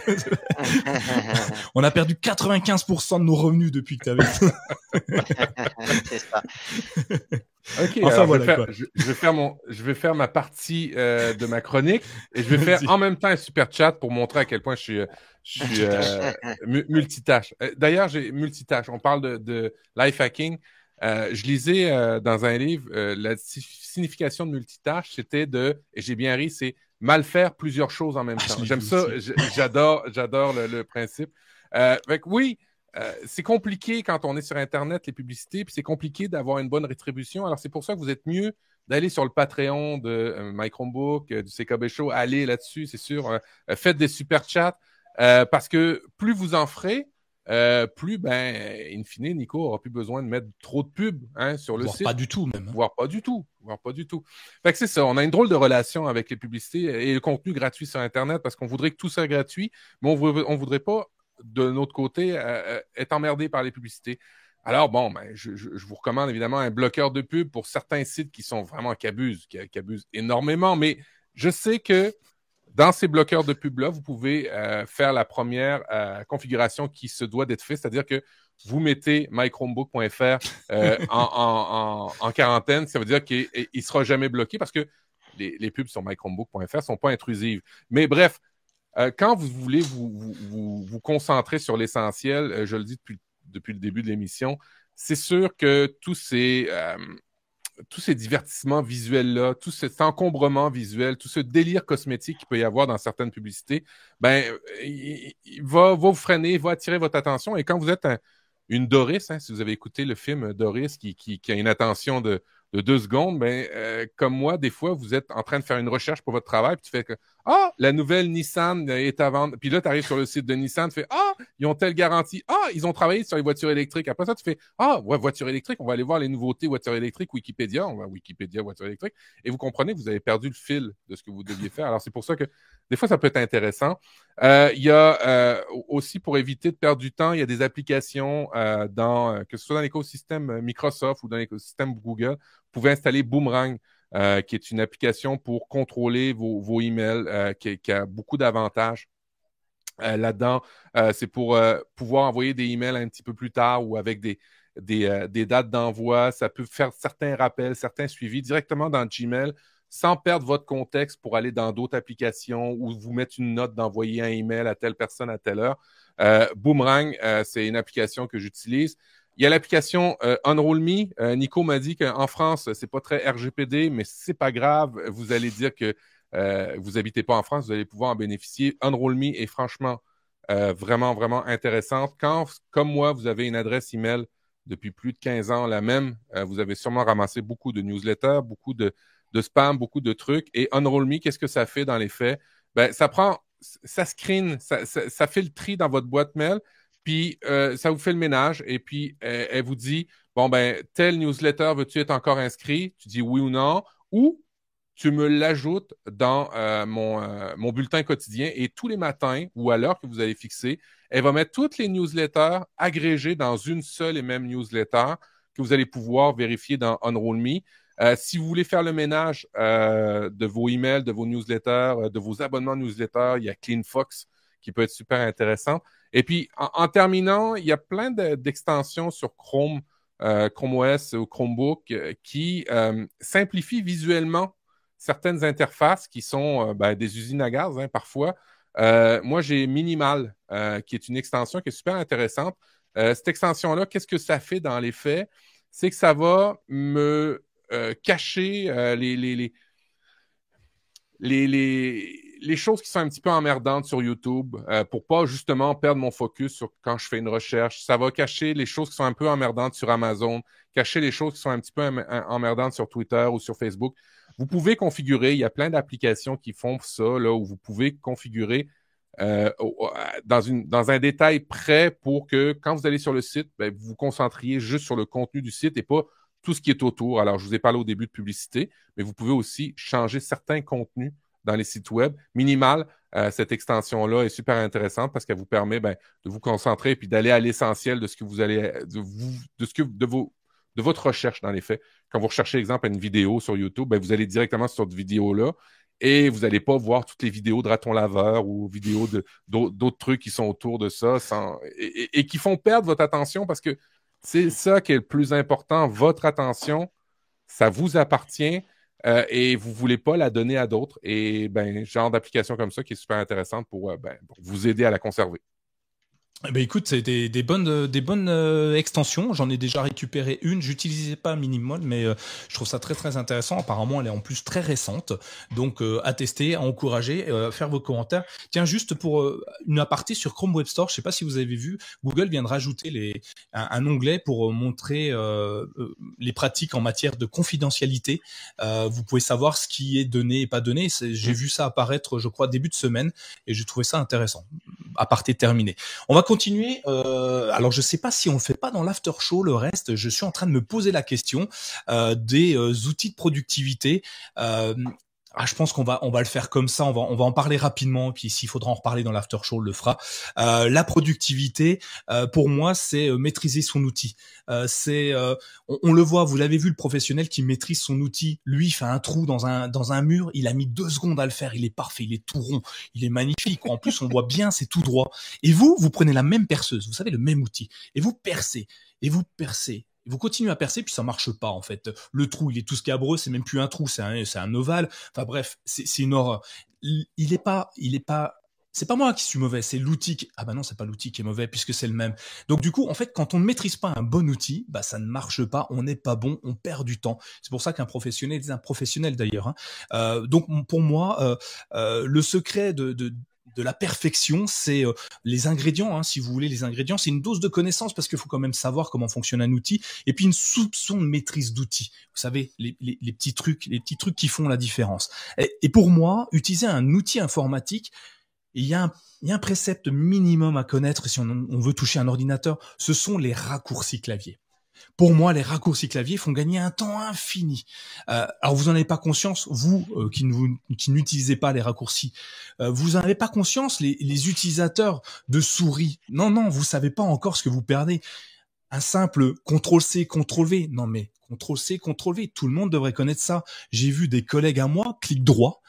on a perdu 95% de nos revenus depuis que tu avais. C'est ça. Ok, enfin, voilà, je, vais faire, mon, je vais faire ma partie euh, de ma chronique et je vais faire en même temps un super chat pour montrer à quel point je suis, je suis euh, multitâche. Euh, d'ailleurs, j'ai multitâche. On parle de, de life hacking. je lisais dans un livre la signification de multitâche, c'était de, et j'ai bien ri, c'est mal faire plusieurs choses en même ah, temps. J'aime ça, j'adore, j'adore le, principe. Euh, oui, euh, c'est compliqué quand on est sur Internet, les publicités, puis c'est compliqué d'avoir une bonne rétribution. Alors, c'est pour ça que vous êtes mieux d'aller sur le Patreon de euh, My Chromebook, du CKB Show, allez là-dessus, c'est sûr. faites des super chats, parce que plus vous en ferez, euh, plus, ben, in fine, Nico aura plus besoin de mettre trop de pubs hein, sur le voire site. pas du tout, même. Hein. Voire pas du tout. Voire pas du tout. Fait que c'est ça. On a une drôle de relation avec les publicités et le contenu gratuit sur Internet parce qu'on voudrait que tout soit gratuit, mais on, ne voudrait pas, de notre côté, euh, euh, être emmerdé par les publicités. Alors, bon, ben, je, vous recommande évidemment un bloqueur de pub pour certains sites qui sont vraiment qui abusent, qui abusent énormément, mais je sais que dans ces bloqueurs de pub-là, vous pouvez euh, faire la première euh, configuration qui se doit d'être faite, c'est-à-dire que vous mettez mychromebook.fr euh, en, quarantaine. Ça veut dire qu'il ne sera jamais bloqué parce que les, pubs sur mychromebook.fr ne sont pas intrusives. Mais bref, quand vous voulez vous, vous, concentrer sur l'essentiel, je le dis depuis, depuis le début de l'émission, c'est sûr que tous ces tous ces divertissements visuels-là, tout cet encombrement visuel, tout ce délire cosmétique qu'il peut y avoir dans certaines publicités, ben, il, va, vous freiner, il va attirer votre attention. Et quand vous êtes une Doris, hein, si vous avez écouté le film Doris, qui, a une attention de, de deux secondes, ben, euh, comme moi, des fois, vous êtes en train de faire une recherche pour votre travail, puis tu fais que Ah, la nouvelle Nissan est à vendre. Puis là, tu arrives sur le site de Nissan, tu fais Ah, ils ont telle garantie. Ah, ils ont travaillé sur les voitures électriques. Après ça, tu fais Ah, ouais, voiture électrique, on va aller voir les nouveautés voitures électriques, Wikipédia, on va Wikipédia, voiture électrique. Et vous comprenez que vous avez perdu le fil de ce que vous deviez faire. Alors, c'est pour ça que des fois, ça peut être intéressant. Euh, il y a euh, aussi, pour éviter de perdre du temps, il y a des applications dans, que ce soit dans l'écosystème Microsoft ou dans l'écosystème Google vous pouvez installer Boomerang, euh, qui est une application pour contrôler vos, emails, euh, qui, a beaucoup d'avantages. là-dedans. c'est pour pouvoir envoyer des emails un petit peu plus tard ou avec des, des, dates d'envoi. Ça peut faire certains rappels, certains suivis directement dans Gmail sans perdre votre contexte pour aller dans d'autres applications ou vous mettre une note d'envoyer un email à telle personne à telle heure. Euh, Boomerang, euh, c'est une application que j'utilise. Il y a l'application euh, Unroll Me. Euh, Nico m'a dit qu'en France, c'est pas très RGPD, mais c'est pas grave. Vous allez dire que vous habitez pas en France, vous allez pouvoir en bénéficier. Unroll Me est franchement vraiment, vraiment intéressante. Quand, comme moi, vous avez une adresse email depuis plus de 15 ans, la même, vous avez sûrement ramassé beaucoup de newsletters, beaucoup de, spam, beaucoup de trucs. Et Unroll Me, qu'est-ce que ça fait dans les faits? Ben, ça prend, ça screen, ça, ça, fait le tri dans votre boîte mail, puis euh, ça vous fait le ménage, et puis euh, elle vous dit, bon, ben, tel newsletter, veux-tu être encore inscrit? Tu dis oui ou non, ou tu me l'ajoutes dans euh, mon, mon bulletin quotidien, et tous les matins, ou à l'heure que vous allez fixer, elle va mettre toutes les newsletters agrégées dans une seule et même newsletter que vous allez pouvoir vérifier dans Unroll Me. Euh, si vous voulez faire le ménage euh, de vos emails, de vos newsletters, euh, de vos abonnements newsletters, il y a CleanFox qui peut être super intéressant. Et puis, en, terminant, il y a plein d'extensions sur Chrome, Chrome OS ou Chromebook qui simplifient visuellement certaines interfaces qui sont ben, des usines à gaz hein, parfois. moi, j'ai Minimal, qui est une extension qui est super intéressante. cette extension-là, qu'est-ce que ça fait dans les faits? C'est que ça va me euh, cacher euh, les, les, les, les, les, choses qui sont un petit peu emmerdantes sur YouTube euh, pour pas justement perdre mon focus sur quand je fais une recherche. Ça va cacher les choses qui sont un peu emmerdantes sur Amazon, cacher les choses qui sont un petit peu emmerdantes sur Twitter ou sur Facebook. Vous pouvez configurer, il y a plein d'applications qui font ça, là, où vous pouvez configurer euh, dans, un détail près pour que quand vous allez sur le site, ben, vous vous concentriez juste sur le contenu du site et pas tout ce qui est autour. Alors, je vous ai parlé au début de publicité, mais vous pouvez aussi changer certains contenus dans les sites web. Minimal, euh, cette extension-là est super intéressante parce qu'elle vous permet ben, de vous concentrer et puis d'aller à l'essentiel de ce que vous allez, de, vous, de ce que de de votre recherche dans les faits. Quand vous recherchez, exemple, une vidéo sur YouTube, ben, vous allez directement sur cette vidéo-là et vous n'allez pas voir toutes les vidéos de raton laveur ou vidéos d'autres trucs qui sont autour de ça sans, et, qui font perdre votre attention parce que c'est ça qui est le plus important. Votre attention, ça vous appartient euh, et vous voulez pas la donner à d'autres. Et ben, genre d'application comme ça qui est super intéressante pour, euh, ben, pour vous aider à la conserver. Eh ben écoute, c'est des, des, bonnes, euh, des bonnes euh, extensions. J'en ai déjà récupéré une. J'utilisais pas Minimal, mais euh, je trouve ça très très intéressant. Apparemment, elle est en plus très récente, donc à tester, à encourager, faire vos commentaires. Tiens, juste pour une aparté sur Chrome Web Store, je sais pas si vous avez vu, Google vient de rajouter les, un, onglet pour montrer les pratiques en matière de confidentialité. vous pouvez savoir ce qui est donné et pas donné. J'ai vu ça apparaître, je crois, début de semaine, et j'ai trouvé ça intéressant. Aparté terminé. On va continuer. Euh, alors, je sais pas si on le fait pas dans l'after show. Le reste, je suis en train de me poser la question euh, des euh, outils de productivité. Ah, je pense qu'on va on va le faire comme ça. On va on va en parler rapidement. Puis s'il faudra en reparler dans l'after show, on le fera. Euh, la productivité, euh, pour moi, c'est euh, maîtriser son outil. c'est on, on, le voit. Vous l'avez vu, le professionnel qui maîtrise son outil. Lui, il fait un trou dans un dans un mur. Il a mis deux secondes à le faire. Il est parfait. Il est tout rond. Il est magnifique. En plus, on voit bien, c'est tout droit. Et vous, vous prenez la même perceuse. Vous savez le même outil. Et vous percez. Et vous percez vous continuez à percer, puis ça marche pas en fait. Le trou, il est tout scabreux, c'est même plus un trou, c'est un, c'est un ovale. Enfin bref, c'est une horreur. Il, est pas, il est pas. C'est pas moi qui suis mauvais, c'est l'outil. Qui... Ah bah non, c'est pas l'outil qui est mauvais puisque c'est le même. Donc du coup, en fait, quand on ne maîtrise pas un bon outil, bah ça ne marche pas, on n'est pas bon, on perd du temps. C'est pour ça qu'un professionnel est un professionnel d'ailleurs. Hein. Euh, donc pour moi, euh, euh, le secret de, de de la perfection, c'est euh, les ingrédients, hein, si vous voulez, les ingrédients, c'est une dose de connaissance parce qu'il faut quand même savoir comment fonctionne un outil, et puis une soupçon de maîtrise d'outils. Vous savez, les, petits trucs, les petits trucs qui font la différence. Et, pour moi, utiliser un outil informatique, il y, a un, il y a un précepte minimum à connaître si on, on veut toucher un ordinateur, ce sont les raccourcis clavier. Pour moi, les raccourcis clavier font gagner un temps infini. Euh, alors vous n'en avez pas conscience, vous euh, qui, n'utilisez pas les raccourcis, euh, vous n'en avez pas conscience, les, les, utilisateurs de souris. Non, non, vous savez pas encore ce que vous perdez. Un simple CTRL C, CTRL V. Non mais CTRL C, CTRL V. Tout le monde devrait connaître ça. J'ai vu des collègues à moi, clic droit,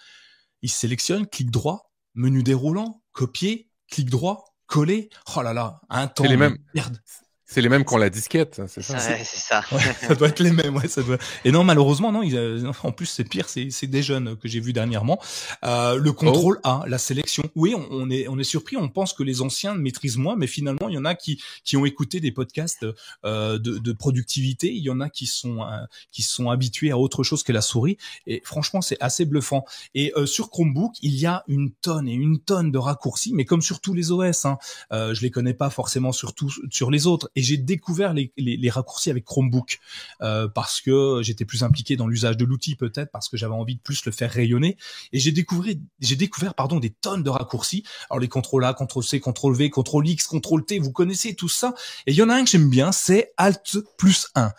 ils sélectionnent, clic droit, menu déroulant, copier, clic droit, coller. Oh là là, un temps. C'est les mêmes. Merde. C'est les mêmes qu'on la disquette, c'est ça. Ouais, c'est ça. Ouais, ça doit être les mêmes, ouais, ça doit. Et non, malheureusement, non. Ils, euh, en plus, c'est pire, c'est c'est des jeunes que j'ai vus dernièrement. Euh, le contrôle A, la sélection. Oui, on, on est on est surpris. On pense que les anciens maîtrisent moins, mais finalement, il y en a qui qui ont écouté des podcasts euh, de, de productivité. Il y en a qui sont euh, qui sont habitués à autre chose que la souris. Et franchement, c'est assez bluffant. Et euh, sur Chromebook, il y a une tonne et une tonne de raccourcis, mais comme sur tous les OS. Hein, euh, je les connais pas forcément sur tous sur les autres. Et j'ai découvert les, les, les, raccourcis avec Chromebook euh, parce que j'étais plus impliqué dans l'usage de l'outil peut-être parce que j'avais envie de plus le faire rayonner. Et j'ai découvert, j'ai découvert pardon des tonnes de raccourcis. Alors les contrôles A, contrôle C, contrôle V, contrôle X, contrôle T, vous connaissez tout ça. Et il y en a un que j'aime bien, c'est Alt plus 1.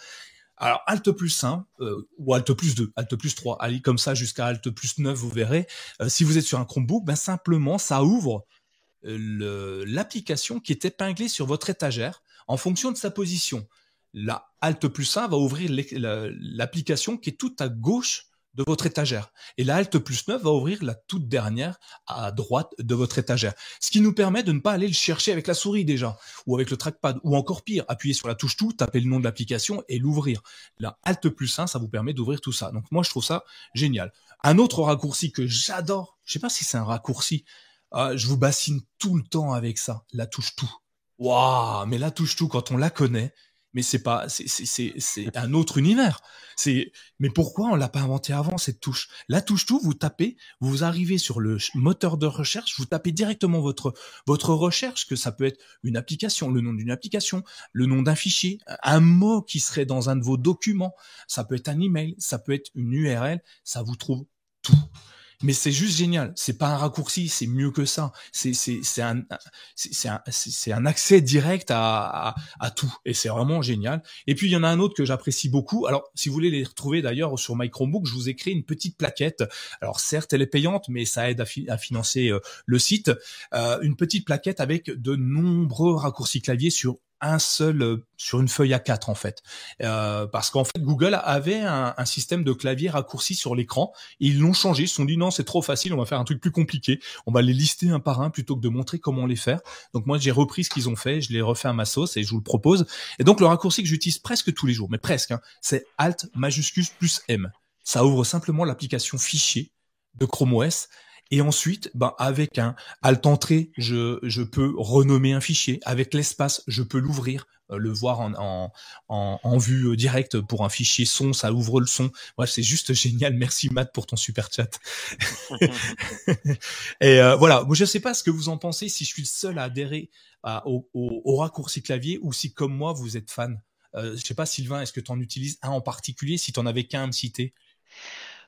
Alors Alt plus 1 euh, ou Alt plus 2, Alt plus 3, allez comme ça jusqu'à Alt plus 9, vous verrez. Euh, si vous êtes sur un Chromebook, ben simplement ça ouvre l'application qui est épinglée sur votre étagère en fonction de sa position. La Alt plus 1 va ouvrir l'application qui est tout à gauche de votre étagère. Et la Alt plus 9 va ouvrir la toute dernière à droite de votre étagère. Ce qui nous permet de ne pas aller le chercher avec la souris déjà, ou avec le trackpad, ou encore pire, appuyer sur la touche tout, taper le nom de l'application et l'ouvrir. La Alt plus 1, ça vous permet d'ouvrir tout ça. Donc moi, je trouve ça génial. Un autre raccourci que j'adore, je sais pas si c'est un raccourci, euh, je vous bassine tout le temps avec ça, la touche tout. Waouh, mais la touche tout quand on la connaît, mais c'est pas, c'est un autre univers. C'est, mais pourquoi on l'a pas inventé avant cette touche? La touche tout, vous tapez, vous arrivez sur le moteur de recherche, vous tapez directement votre votre recherche, que ça peut être une application, le nom d'une application, le nom d'un fichier, un mot qui serait dans un de vos documents, ça peut être un email, ça peut être une URL, ça vous trouve tout mais c'est juste génial. C'est pas un raccourci, c'est mieux que ça. C'est c'est un c'est c'est un accès direct à, à, tout et c'est vraiment génial. Et puis il y en a un autre que j'apprécie beaucoup. Alors si vous voulez les retrouver d'ailleurs sur My Chromebook, je vous ai créé une petite plaquette. Alors certes elle est payante, mais ça aide à financer euh, le site. Euh, une petite plaquette avec de nombreux raccourcis clavier sur un seul euh, sur une feuille A4 en fait, euh, parce qu'en fait Google avait un, un, système de clavier raccourci sur l'écran. Ils l'ont changé, ils se sont dit non c'est trop facile, on va faire un truc plus compliqué, on va les lister un par un plutôt que de montrer comment les faire. Donc moi j'ai repris ce qu'ils ont fait, je l'ai refait à ma sauce et je vous le propose. Et donc le raccourci que j'utilise presque tous les jours, mais presque, hein, c'est Alt majuscule plus M. Ça ouvre simplement l'application fichier de Chrome OS et ensuite, ben, avec un alt entrée, je, je peux renommer un fichier. Avec l'espace, je peux l'ouvrir, euh, le voir en, en, en, vue euh, directe pour un fichier son, ça ouvre le son. Bref, c'est juste génial. Merci Matt pour ton super chat. et euh, voilà, moi je sais pas ce que vous en pensez, si je suis le seul à adhérer au, au, au, raccourci clavier ou si comme moi vous êtes fan. Euh, je sais pas Sylvain, est-ce que tu en utilises un en particulier Si tu en avais qu'un à me citer?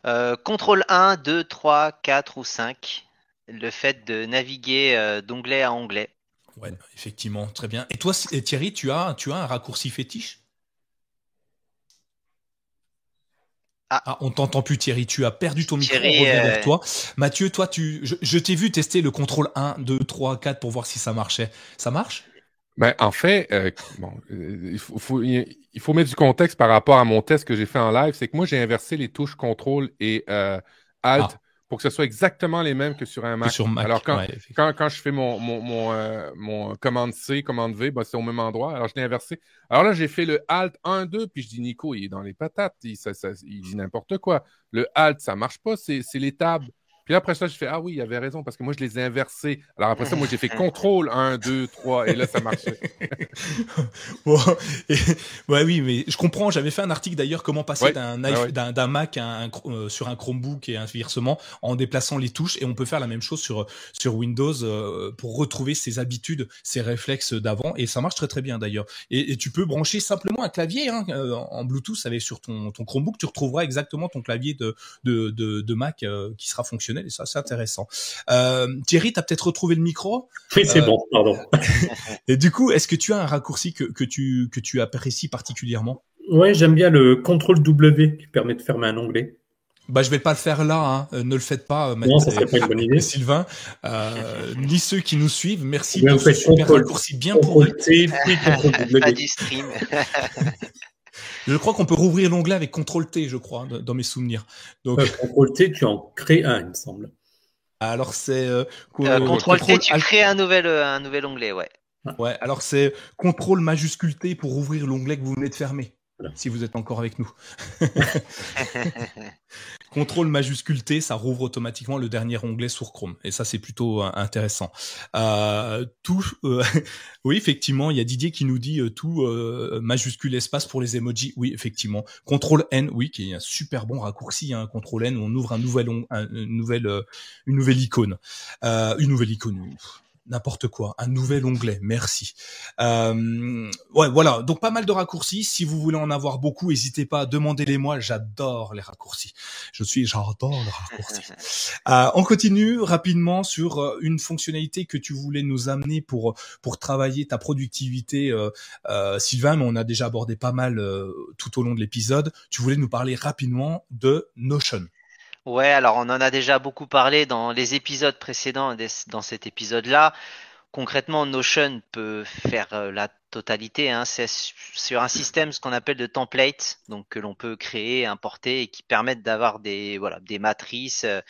Euh, contrôle 1, 2, 3, 4 ou 5. Le fait de naviguer euh, d'onglet à onglet. Ouais, effectivement, très bien. Et toi, Thierry, tu as, tu as un raccourci fétiche? Ah. ah. on t'entend plus Thierry, tu as perdu ton micro, Thierry, on vers euh... toi. Mathieu, toi, tu, je, je t'ai vu tester le contrôle 1, 2, 3, 4 pour voir si ça marchait. Ça marche? Ben, en fait, euh, bon, il, faut, faut, il, faut, mettre du contexte par rapport à mon test que j'ai fait en live. C'est que moi, j'ai inversé les touches contrôle et euh, alt ah. pour que ce soit exactement les mêmes que sur un Mac. Sur Mac Alors, quand, ouais, quand, quand, je fais mon, mon, mon, euh, mon commande C, commande V, ben, c'est au même endroit. Alors, je l'ai inversé. Alors là, j'ai fait le alt 1, 2, puis je dis, Nico, il est dans les patates. Il, ça, ça, il dit n'importe quoi. Le alt, ça marche pas. C'est les tables. Puis après ça, je fais Ah oui, il avait raison, parce que moi, je les ai inversés. Alors après ça, moi, j'ai fait contrôle 1, 2, 3, et là, ça marchait. bon, et, ouais, oui, mais je comprends. J'avais fait un article d'ailleurs, comment passer ouais, d'un ah ouais. Mac à un, euh, sur un Chromebook et inversement en déplaçant les touches. Et on peut faire la même chose sur, sur Windows euh, pour retrouver ses habitudes, ses réflexes d'avant. Et ça marche très très bien d'ailleurs. Et, et, tu peux brancher simplement un clavier hein, euh, en Bluetooth avec sur ton, ton Chromebook. Tu retrouveras exactement ton clavier de, de, de, de Mac euh, qui sera fonctionnel et ça c'est intéressant. Euh, Thierry, tu as peut-être retrouvé le micro? Oui, c'est euh, bon, pardon. et du coup, est-ce que tu as un raccourci que, que, tu, que tu apprécies particulièrement? Oui, j'aime bien le contrôle W qui permet de fermer un onglet. Bah, je vais pas le faire là, hein. euh, ne le faites pas, non, ça serait pas une bonne idée. Sylvain, euh, ni ceux qui nous suivent. Merci pour ce super contrôle, raccourci bien pourri. Pas du stream. Je crois qu'on peut rouvrir l'onglet avec CTRL T, je crois, dans mes souvenirs. Donc... Euh, CTRL T, tu en crées un, il me semble. Alors c'est euh, contrôle T, tu crées un nouvel un nouvel onglet, ouais. Ouais, alors c'est contrôle majuscule T pour ouvrir l'onglet que vous venez de fermer si vous êtes encore avec nous. Contrôle majuscule T, ça rouvre automatiquement le dernier onglet sur Chrome. Et ça, c'est plutôt euh, intéressant. Euh, tout, euh, oui, effectivement, il y a Didier qui nous dit tout majuscule espace pour les emojis. Oui, effectivement. Contrôle N, oui, qui est un super bon raccourci. Hein, Contrôle N, on ouvre un nouvel, un, une nouvelle, une nouvelle icône, une nouvelle icône n'importe quoi, un nouvel onglet, merci. Euh, ouais, voilà, donc pas mal de raccourcis. Si vous voulez en avoir beaucoup, n'hésitez pas, demandez-les-moi. J'adore les raccourcis. Je suis, j'adore les raccourcis. Euh, on continue rapidement sur euh, une fonctionnalité que tu voulais nous amener pour pour travailler ta productivité, euh, Sylvain. Mais on a déjà abordé pas mal tout au long de l'épisode. Tu voulais nous parler rapidement de Notion. Ouais, alors on en a déjà beaucoup parlé dans les épisodes précédents, dans cet épisode-là. Concrètement, Notion peut faire euh, la totalité. Hein. C'est sur un système ce qu'on appelle de template, donc que l'on peut créer, importer et qui permettent d'avoir des voilà des matrices euh,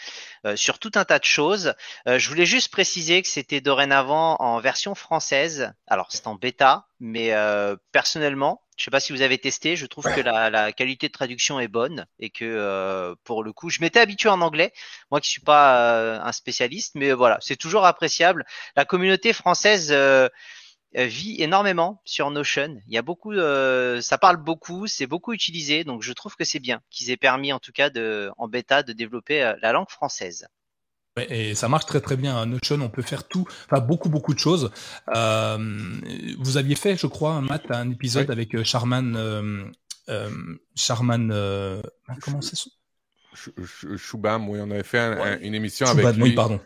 euh, sur tout un tas de choses. je voulais juste préciser que c'était dorénavant en version française. Alors c'est en bêta, mais personnellement, je sais pas si vous avez testé, je trouve que la, qualité de traduction est bonne et que euh, pour le coup, je m'étais habitué en anglais, moi qui suis pas euh, un spécialiste, mais voilà, c'est toujours appréciable. La communauté française euh, vit énormément sur Notion. Il y a beaucoup, ça parle beaucoup, c'est beaucoup utilisé, donc je trouve que c'est bien qu'ils aient permis en tout cas de, en bêta de développer la langue française. Et ça marche très très bien. À Notion, on peut faire tout, enfin beaucoup beaucoup de choses. Euh, vous aviez fait, je crois, Matt, un épisode avec euh, Charman, euh, euh, Charman, euh, comment c'est ça? Choubam, oui, on avait fait une émission avec lui. Oui, pardon.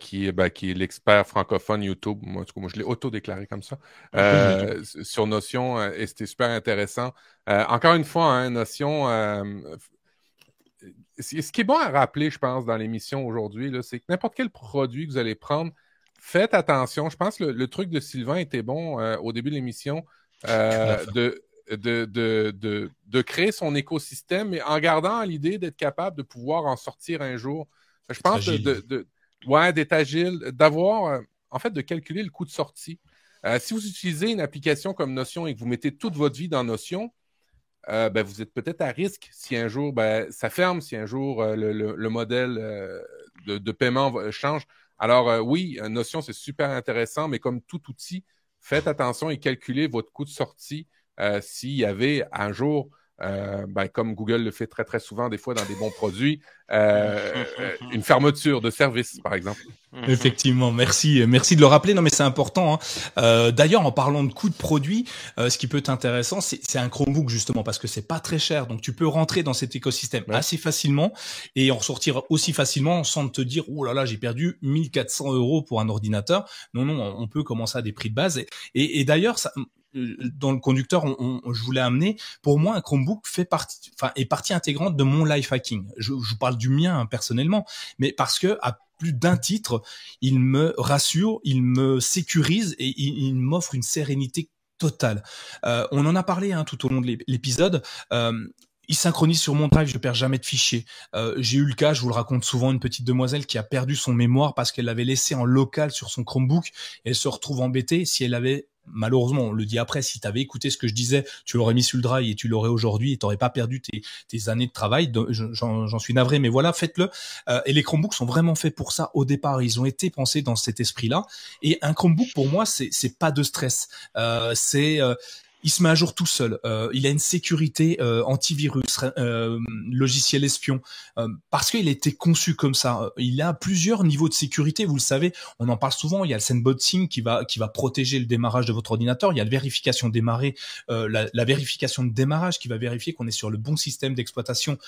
Qui, bah, qui est l'expert francophone YouTube. Moi, moi je l'ai auto-déclaré comme ça. Euh, sur Notion, et c'était super intéressant. encore une fois, hein, Notion ce qui est bon à rappeler, je pense, dans l'émission aujourd'hui, c'est que n'importe quel produit que vous allez prendre, faites attention. Je pense que le, truc de Sylvain était bon euh, au début de l'émission euh, de, de, de, créer son écosystème, mais en gardant l'idée d'être capable de pouvoir en sortir un jour. Je pense de, ouais, d'être agile, d'avoir, euh, en fait, de calculer le coût de sortie. si vous utilisez une application comme Notion et que vous mettez toute votre vie dans Notion, euh, ben, vous êtes peut-être à risque si un jour ben, ça ferme, si un jour euh, le, modèle euh, de, paiement change. Alors oui, Notion, c'est super intéressant, mais comme tout outil, faites attention et calculez votre coût de sortie s'il y avait un jour euh, ben, comme Google le fait très très souvent des fois dans des bons produits, euh, euh, une fermeture de service par exemple. Effectivement, merci, merci de le rappeler. Non mais c'est important. Hein. D'ailleurs, en parlant de coût de produit, ce qui peut être intéressant, c'est un Chromebook justement parce que c'est pas très cher, donc tu peux rentrer dans cet écosystème assez facilement et en sortir aussi facilement sans te dire oh là là j'ai perdu 1400 euros pour un ordinateur. Non non, on peut commencer à des prix de base et, et, et d'ailleurs ça euh, dans le conducteur, on, je voulais amener. Pour moi, un Chromebook fait partie, enfin, est partie intégrante de mon life hacking. Je, je parle du mien hein, personnellement, mais parce que à plus d'un titre, il me rassure, il me sécurise et il, m'offre une sérénité totale. Euh, on en a parlé hein, tout au long de l'épisode. Euh, il synchronise sur mon drive, je perds jamais de fichiers. Euh, j'ai eu le cas, je vous le raconte souvent, une petite demoiselle qui a perdu son mémoire parce qu'elle l'avait laissé en local sur son Chromebook. Et elle se retrouve embêtée. Si elle avait malheureusement, on le dit après, si tu avais écouté ce que je disais, tu l'aurais mis sur le drive et tu l'aurais aujourd'hui et tu n'aurais pas perdu tes, années de travail. J'en suis navré, mais voilà, faites-le. Euh, et les Chromebooks sont vraiment faits pour ça au départ. Ils ont été pensés dans cet esprit-là. Et un Chromebook, pour moi, c'est pas de stress. Euh, c'est euh, il se met à jour tout seul. Euh, il a une sécurité euh, antivirus, euh, logiciel espion, parce qu'il a été conçu comme ça. Il a plusieurs niveaux de sécurité, vous le savez. On en parle souvent. Il y a le sandboxing qui va qui va protéger le démarrage de votre ordinateur. Il y a la vérification démarrée, la, vérification de démarrage qui va vérifier qu'on est sur le bon système d'exploitation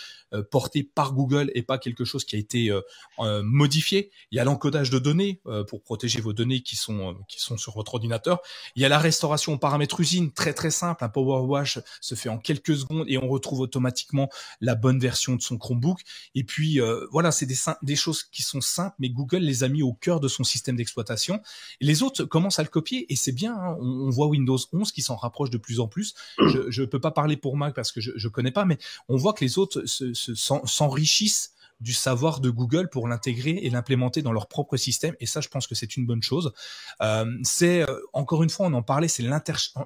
porté par Google et pas quelque chose qui a été modifié. Il y a l'encodage de données pour protéger vos données qui sont qui sont sur votre ordinateur. Il y a la restauration au paramètre usine, très très simple. Un Power Wash se fait en quelques secondes et on retrouve automatiquement la bonne version de son Chromebook. Et puis euh, voilà, c'est des, des choses qui sont simples, mais Google les a mis au cœur de son système d'exploitation. Les autres commencent à le copier et c'est bien. Hein. On, voit Windows 11 qui s'en rapproche de plus en plus. Je ne peux pas parler pour Mac parce que je ne connais pas, mais on voit que les autres s'enrichissent du savoir de Google pour l'intégrer et l'implémenter dans leur propre système. Et ça, je pense que c'est une bonne chose. Euh, c'est euh, encore une fois, on en parlait, c'est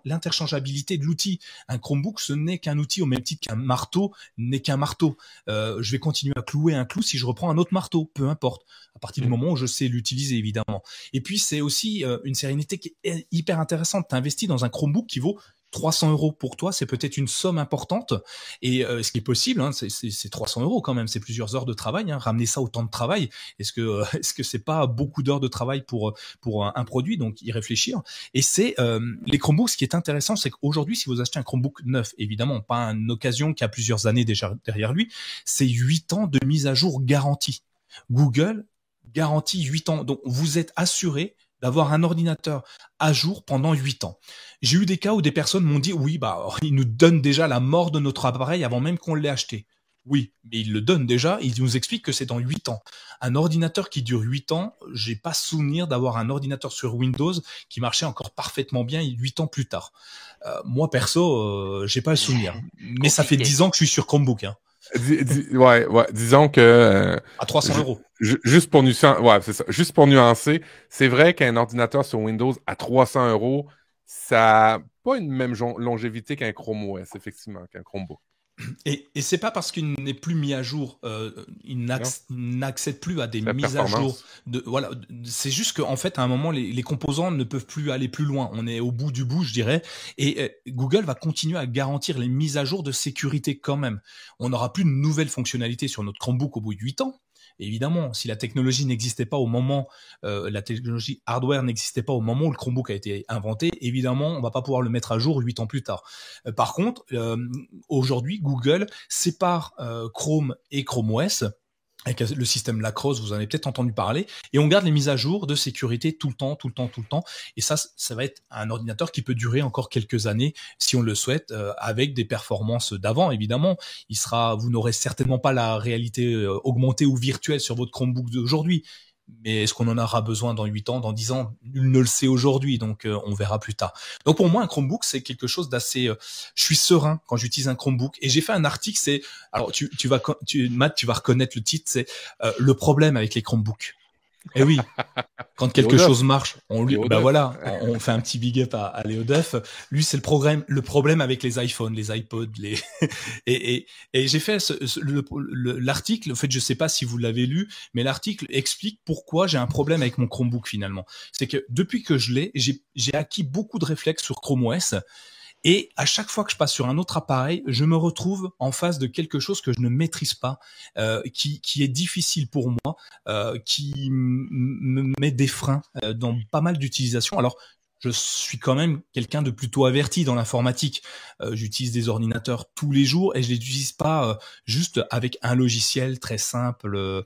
l'interchangeabilité de l'outil. Un Chromebook, ce n'est qu'un outil au même titre qu'un marteau n'est qu'un marteau. Euh, je vais continuer à clouer un clou si je reprends un autre marteau, peu importe. À partir du mmh. moment où je sais l'utiliser, évidemment. Et puis c'est aussi euh, une sérénité qui est hyper intéressante. Tu investis dans un Chromebook qui vaut 300 euros pour toi, c'est peut-être une somme importante. Et euh, ce qui est possible, hein, c'est 300 euros quand même, c'est plusieurs heures de travail. Hein, ramener ça au temps de travail, est-ce que euh, est-ce que c'est pas beaucoup d'heures de travail pour pour un, produit? Donc y réfléchir. Et c'est euh, les Chromebooks. Ce qui est intéressant, c'est qu'aujourd'hui, si vous achetez un Chromebook neuf, évidemment pas une occasion qui a plusieurs années déjà derrière lui, c'est 8 ans de mise à jour garantie. Google garantit 8 ans. Donc vous êtes assuré d'avoir un ordinateur à jour pendant 8 ans. J'ai eu des cas où des personnes m'ont dit oui, bah, ils nous donnent déjà la mort de notre appareil avant même qu'on l'ait acheté. Oui, mais ils le donnent déjà, ils nous expliquent que c'est dans 8 ans. Un ordinateur qui dure 8 ans, j'ai pas souvenir d'avoir un ordinateur sur Windows qui marchait encore parfaitement bien 8 ans plus tard. Euh, moi perso, euh, j'ai pas le souvenir. Mais ça fait 10 ans que je suis sur Chromebook. Hein. Ouais, ouais, disons que. Euh, à 300 euros. Juste pour nuancer, ouais, c'est ça. Juste pour nuancer, c'est vrai qu'un ordinateur sur Windows à 300 euros, ça n'a pas une même longévité qu'un Chrome OS, effectivement, qu'un Chromebook. Et, et c'est pas parce qu'il n'est plus mis à jour, euh, il n'accède plus à des mises à jour. De, voilà, c'est juste qu'en fait, à un moment, les, les, composants ne peuvent plus aller plus loin. On est au bout du bout, je dirais. Et euh, Google va continuer à garantir les mises à jour de sécurité quand même. On n'aura plus de nouvelles fonctionnalités sur notre Chromebook au bout de 8 ans évidemment, si la technologie n'existait pas au moment, euh, la technologie hardware n'existait pas au moment où le Chromebook a été inventé, évidemment, on va pas pouvoir le mettre à jour huit ans plus tard. Euh, par contre, euh, aujourd'hui, Google sépare Chrome et Chrome OS le système Lacrosse, vous en avez peut-être entendu parler, et on garde les mises à jour de sécurité tout le temps, tout le temps, tout le temps. Et ça, ça va être un ordinateur qui peut durer encore quelques années, si on le souhaite, euh, avec des performances d'avant, évidemment. Il sera, vous n'aurez certainement pas la réalité euh, augmentée ou virtuelle sur votre Chromebook d'aujourd'hui, mais est-ce qu'on en aura besoin dans 8 ans, dans 10 ans? Nul ne le sait aujourd'hui, donc euh, on verra plus tard. Donc pour moi, un Chromebook, c'est quelque chose d'assez... Euh, je suis serein quand j'utilise un Chromebook. Et j'ai fait un article, c'est... Alors tu, tu vas... Tu, Matt, tu vas reconnaître le titre, c'est euh, Le problème avec les Chromebooks. Eh oui, quand quelque chose marche, on lui, bah voilà, on, fait un petit big up à, à Léo Duff. Lui, c'est le problème, le problème avec les iPhones, les iPods, les et, et, et j'ai fait l'article. En fait, je sais pas si vous l'avez lu, mais l'article explique pourquoi j'ai un problème avec mon Chromebook finalement. C'est que depuis que je l'ai, j'ai acquis beaucoup de réflexes sur Chrome OS et à chaque fois que je passe sur un autre appareil, je me retrouve en face de quelque chose que je ne maîtrise pas, euh, qui, qui, est difficile pour moi, euh, qui me met des freins euh, dans pas mal d'utilisations. Alors, je suis quand même quelqu'un de plutôt averti dans l'informatique. Euh, j'utilise des ordinateurs tous les jours et je les utilise pas euh, juste avec un logiciel très simple. Euh,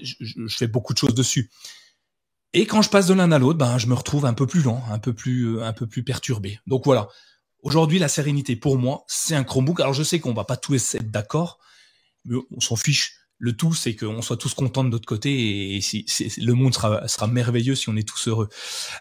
je, je, fais beaucoup de choses dessus. Et quand je passe de l'un à l'autre, ben, je me retrouve un peu plus lent, un peu plus, euh, un peu plus perturbé. Donc voilà. Aujourd'hui, la sérénité pour moi, c'est un Chromebook. Alors je sais qu'on va pas tous être d'accord, mais on s'en fiche le tout, c'est qu'on soit tous contents de notre côté et, si, le monde sera, sera merveilleux si on est tous heureux.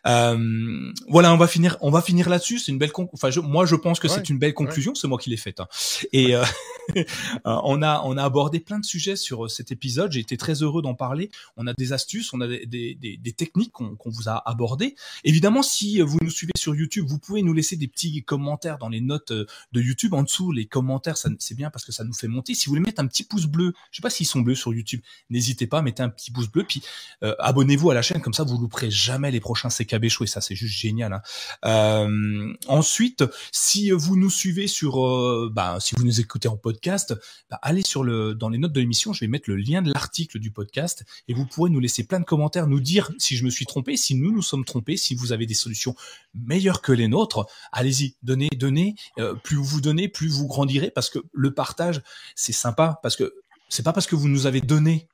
Euh, voilà, on va finir, on va finir là-dessus. C'est une belle, enfin, moi, je pense que c'est une belle conclusion. C'est moi qui l'ai faite. Hein. Et euh, euh, on a, on a abordé plein de sujets sur cet épisode. J'ai été très heureux d'en parler. On a des astuces, on a des, des, des, techniques qu'on vous a abordées. Évidemment, si vous nous suivez sur YouTube, vous pouvez nous laisser des petits commentaires dans les notes de YouTube en dessous. Les commentaires, c'est bien parce que ça nous fait monter. Si vous voulez mettre un petit pouce bleu, je sais pas si sont bleus sur YouTube. N'hésitez pas, mettez un petit pouce bleu, puis euh, abonnez-vous à la chaîne, comme ça vous louperez jamais les prochains CKB show, et ça c'est juste génial. Hein. Euh, ensuite, si vous nous suivez sur, euh, bah, si vous nous écoutez en podcast, bah, allez sur le, dans les notes de l'émission, je vais mettre le lien de l'article du podcast, et vous pourrez nous laisser plein de commentaires, nous dire si je me suis trompé, si nous nous sommes trompés, si vous avez des solutions meilleures que les nôtres. Allez-y, donnez, donnez. plus vous donnez, plus vous grandirez, parce que le partage, c'est sympa, parce que c'est pas parce que vous nous avez donné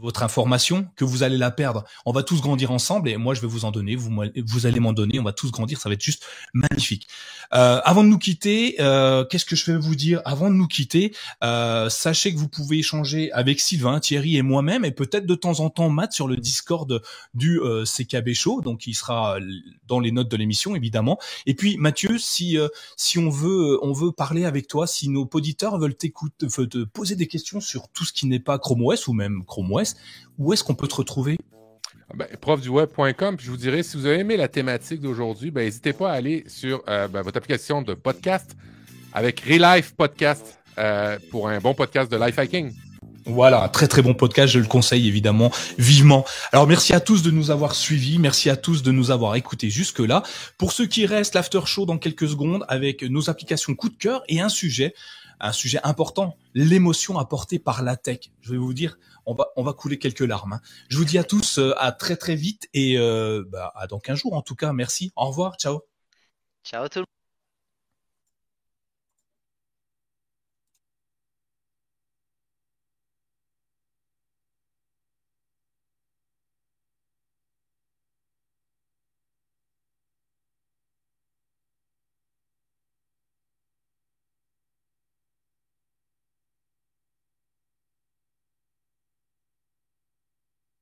votre information, que vous allez la perdre. On va tous grandir ensemble et moi je vais vous en donner, vous, vous allez m'en donner, on va tous grandir, ça va être juste magnifique. Euh, avant de nous quitter, euh, qu'est-ce que je vais vous dire Avant de nous quitter, euh, sachez que vous pouvez échanger avec Sylvain, Thierry et moi-même et peut-être de temps en temps Matt sur le Discord du euh, CKB Show, donc il sera dans les notes de l'émission évidemment. Et puis Mathieu, si euh, si on veut on veut parler avec toi, si nos auditeurs veulent t'écouter, te poser des questions sur tout ce qui n'est pas Chrome OS ou même Chrome OS où est-ce qu'on peut te retrouver? Ah ben, profduweb.com. Puis je vous dirais, si vous avez aimé la thématique d'aujourd'hui, ben, n'hésitez pas à aller sur euh, ben, votre application de podcast avec Relife Podcast euh, pour un bon podcast de life hacking. Voilà, très très bon podcast, je le conseille évidemment vivement. Alors merci à tous de nous avoir suivis, merci à tous de nous avoir écoutés jusque-là. Pour ceux qui restent, l'after show dans quelques secondes avec nos applications coup de cœur et un sujet, un sujet important, l'émotion apportée par la tech. Je vais vous dire, on va, couler quelques larmes. Hein. Je vous dis à tous euh, à très très vite et euh, bah, à dans 15 jours en tout cas. Merci. Au revoir. Ciao. Ciao tout le monde.